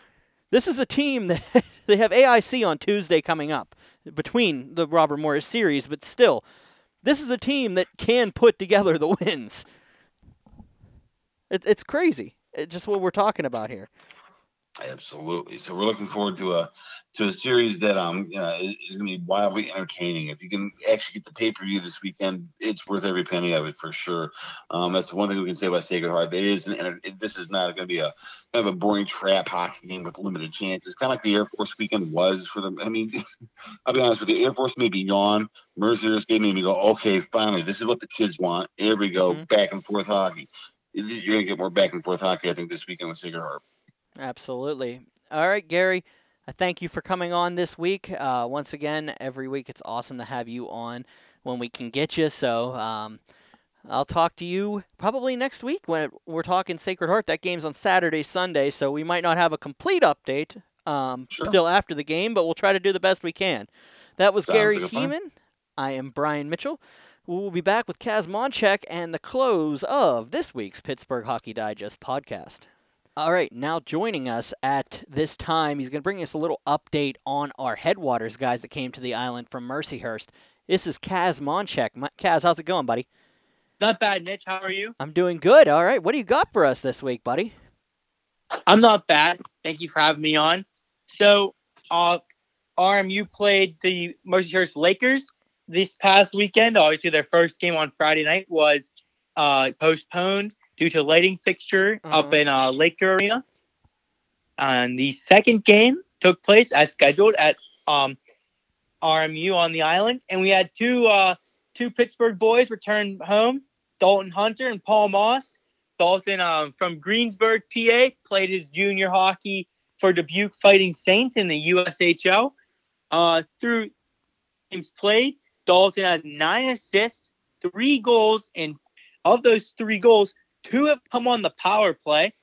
this is a team that they have AIC on Tuesday coming up between the Robert Morris series, but still, this is a team that can put together the wins. It, it's crazy. It's just what we're talking about here. Absolutely. So we're looking forward to a to a series that um you know, is, is going to be wildly entertaining. If you can actually get the pay per view this weekend, it's worth every penny of it for sure. Um, that's the one thing we can say about Sacred Heart. It is an it, this is not going to be a kind of a boring trap hockey game with limited chances. Kind of like the Air Force weekend was for them. I mean, I'll be honest with you, the Air Force made me yawn. Mercer's gave me to go, okay, finally, this is what the kids want. Here we go, Mhm. back and forth hockey. You're going to get more back and forth hockey, I think, this weekend with Sacred Heart. Absolutely. All right, Gary. I thank you for coming on this week. Uh, once again, every week it's awesome to have you on when we can get you. So um, I'll talk to you probably next week when we're talking Sacred Heart. That game's on Saturday, Sunday, so we might not have a complete update um, Sure. until after the game, but we'll try to do the best we can. That was Sounds Gary like. Heeman. I am Brian Mitchell. We'll be back with Kaz Monchek and the close of this week's Pittsburgh Hockey Digest podcast. All right, now joining us at this time, he's going to bring us a little update on our Headwaters guys that came to the island from Mercyhurst. This is Kaz Monchek. Kaz, how's it going, buddy? Not bad, Mitch. How are you? I'm doing good. All right, what do you got for us this week, buddy? I'm not bad. Thank you for having me on. So, uh, RMU played the Mercyhurst Lakers this past weekend. Obviously, their first game on Friday night was uh, postponed due to lighting fixture up Mhm. in uh, Laker Arena. And the second game took place as scheduled at um, RMU on the island, and we had two uh, two Pittsburgh boys return home, Dalton Hunter and Paul Moss. Dalton um, from Greensburg, PA, played his junior hockey for Dubuque Fighting Saints in the USHL. Uh, through games played, Dalton has nine assists, three goals, and of those three goals, two have come on the power play.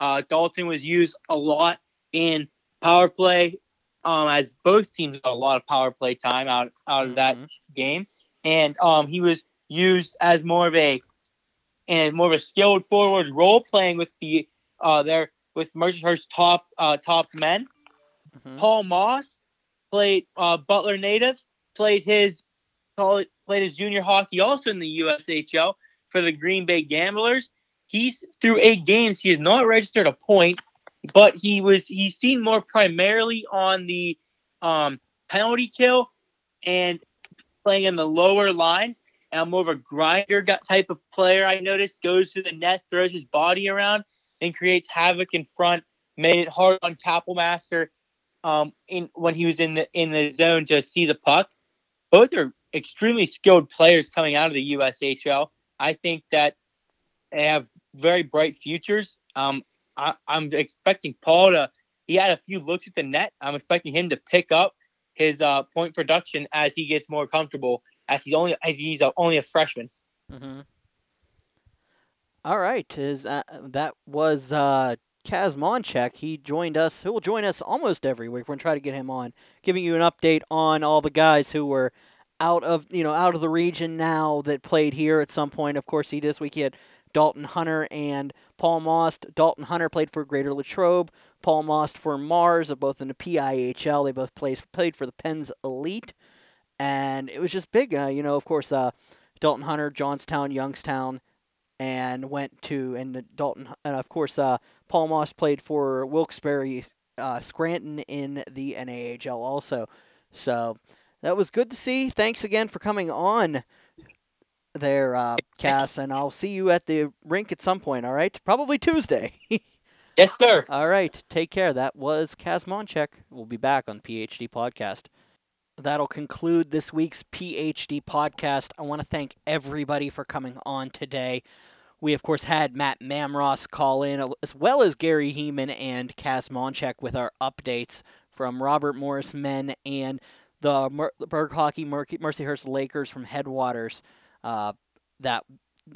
Uh, Dalton was used a lot in power play, um, as both teams got a lot of power play time out out of that Mhm. game, and um, he was used as more of a and more of a skilled forward role, playing with the uh, their with Mercyhurst's top uh, top men. Mhm. Paul Moss played uh, Butler native, played his played his junior hockey also in the USHL for the Green Bay Gamblers. He's through eight games. He has not registered a point, but he was he's seen more primarily on the um, penalty kill and playing in the lower lines. And more of a grinder type of player. I noticed goes to the net, throws his body around, and creates havoc in front. Made it hard on Kapelmaster um, in when he was in the in the zone to see the puck. Both are extremely skilled players coming out of the USHL. I think that they have very bright futures. Um, I, I'm expecting Paul to. He had a few looks at the net. I'm expecting him to pick up his uh, point production as he gets more comfortable. As he's only as he's a, only a freshman. Mm-hmm. All right, is that that was uh, Kaz Monchek. He joined us. He will join us almost every week. We're gonna try to get him on, giving you an update on all the guys who were out of you know out of the region now that played here at some point. Of course, he this week he had Dalton Hunter and Paul Most. Dalton Hunter played for Greater Latrobe. Paul Most for Mars, both in the PIHL. They both plays, played for the Pens Elite, and it was just big. Uh, you know, of course, uh, Dalton Hunter, Johnstown, Youngstown, and went to and Dalton and of course uh, Paul Most played for Wilkes-Barre, uh, Scranton in the NAHL also. So that was good to see. Thanks again for coming on there, uh, Kaz, and I'll see you at the rink at some point. All right, probably Tuesday. yes, sir. All right, take care. That was Kaz Monchek. We'll be back on PhD Podcast. That'll conclude this week's PhD podcast. I want to thank everybody for coming on today. We, of course, had Matt Mamros call in, as well as Gary Heeman and Kaz Monchek with our updates from Robert Morris Men and the Mer- Burgh Hockey Mer- Mercyhurst Lakers from Headwaters uh, that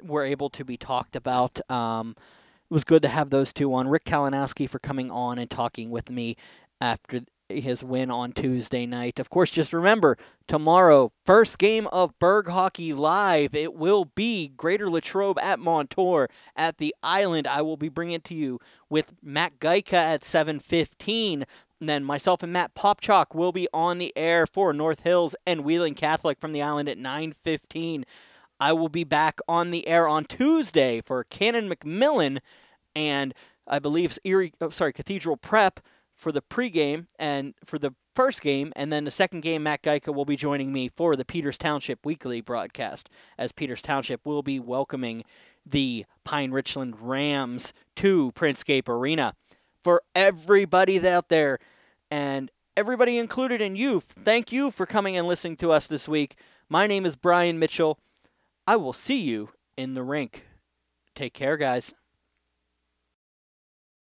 were able to be talked about. Um, it was good to have those two on. Rick Kalinowski for coming on and talking with me after his win on Tuesday night. Of course, just remember tomorrow, first game of Burgh Hockey Live. It will be Greater Latrobe at Montour at the Island. I will be bringing it to you with Matt Geika at 7:15. And then myself and Matt Popchalk will be on the air for North Hills and Wheeling Catholic from the Island at 9:15. I will be back on the air on Tuesday for Canon McMillan and I believe Erie, oh, sorry, Cathedral Prep for the pregame and for the first game, and then the second game, Matt Geika will be joining me for the Peters Township weekly broadcast, as Peters Township will be welcoming the Pine Richland Rams to Printscape Arena. For everybody out there, and everybody included in you, thank you for coming and listening to us this week. My name is Brian Mitchell. I will see you in the rink. Take care, guys.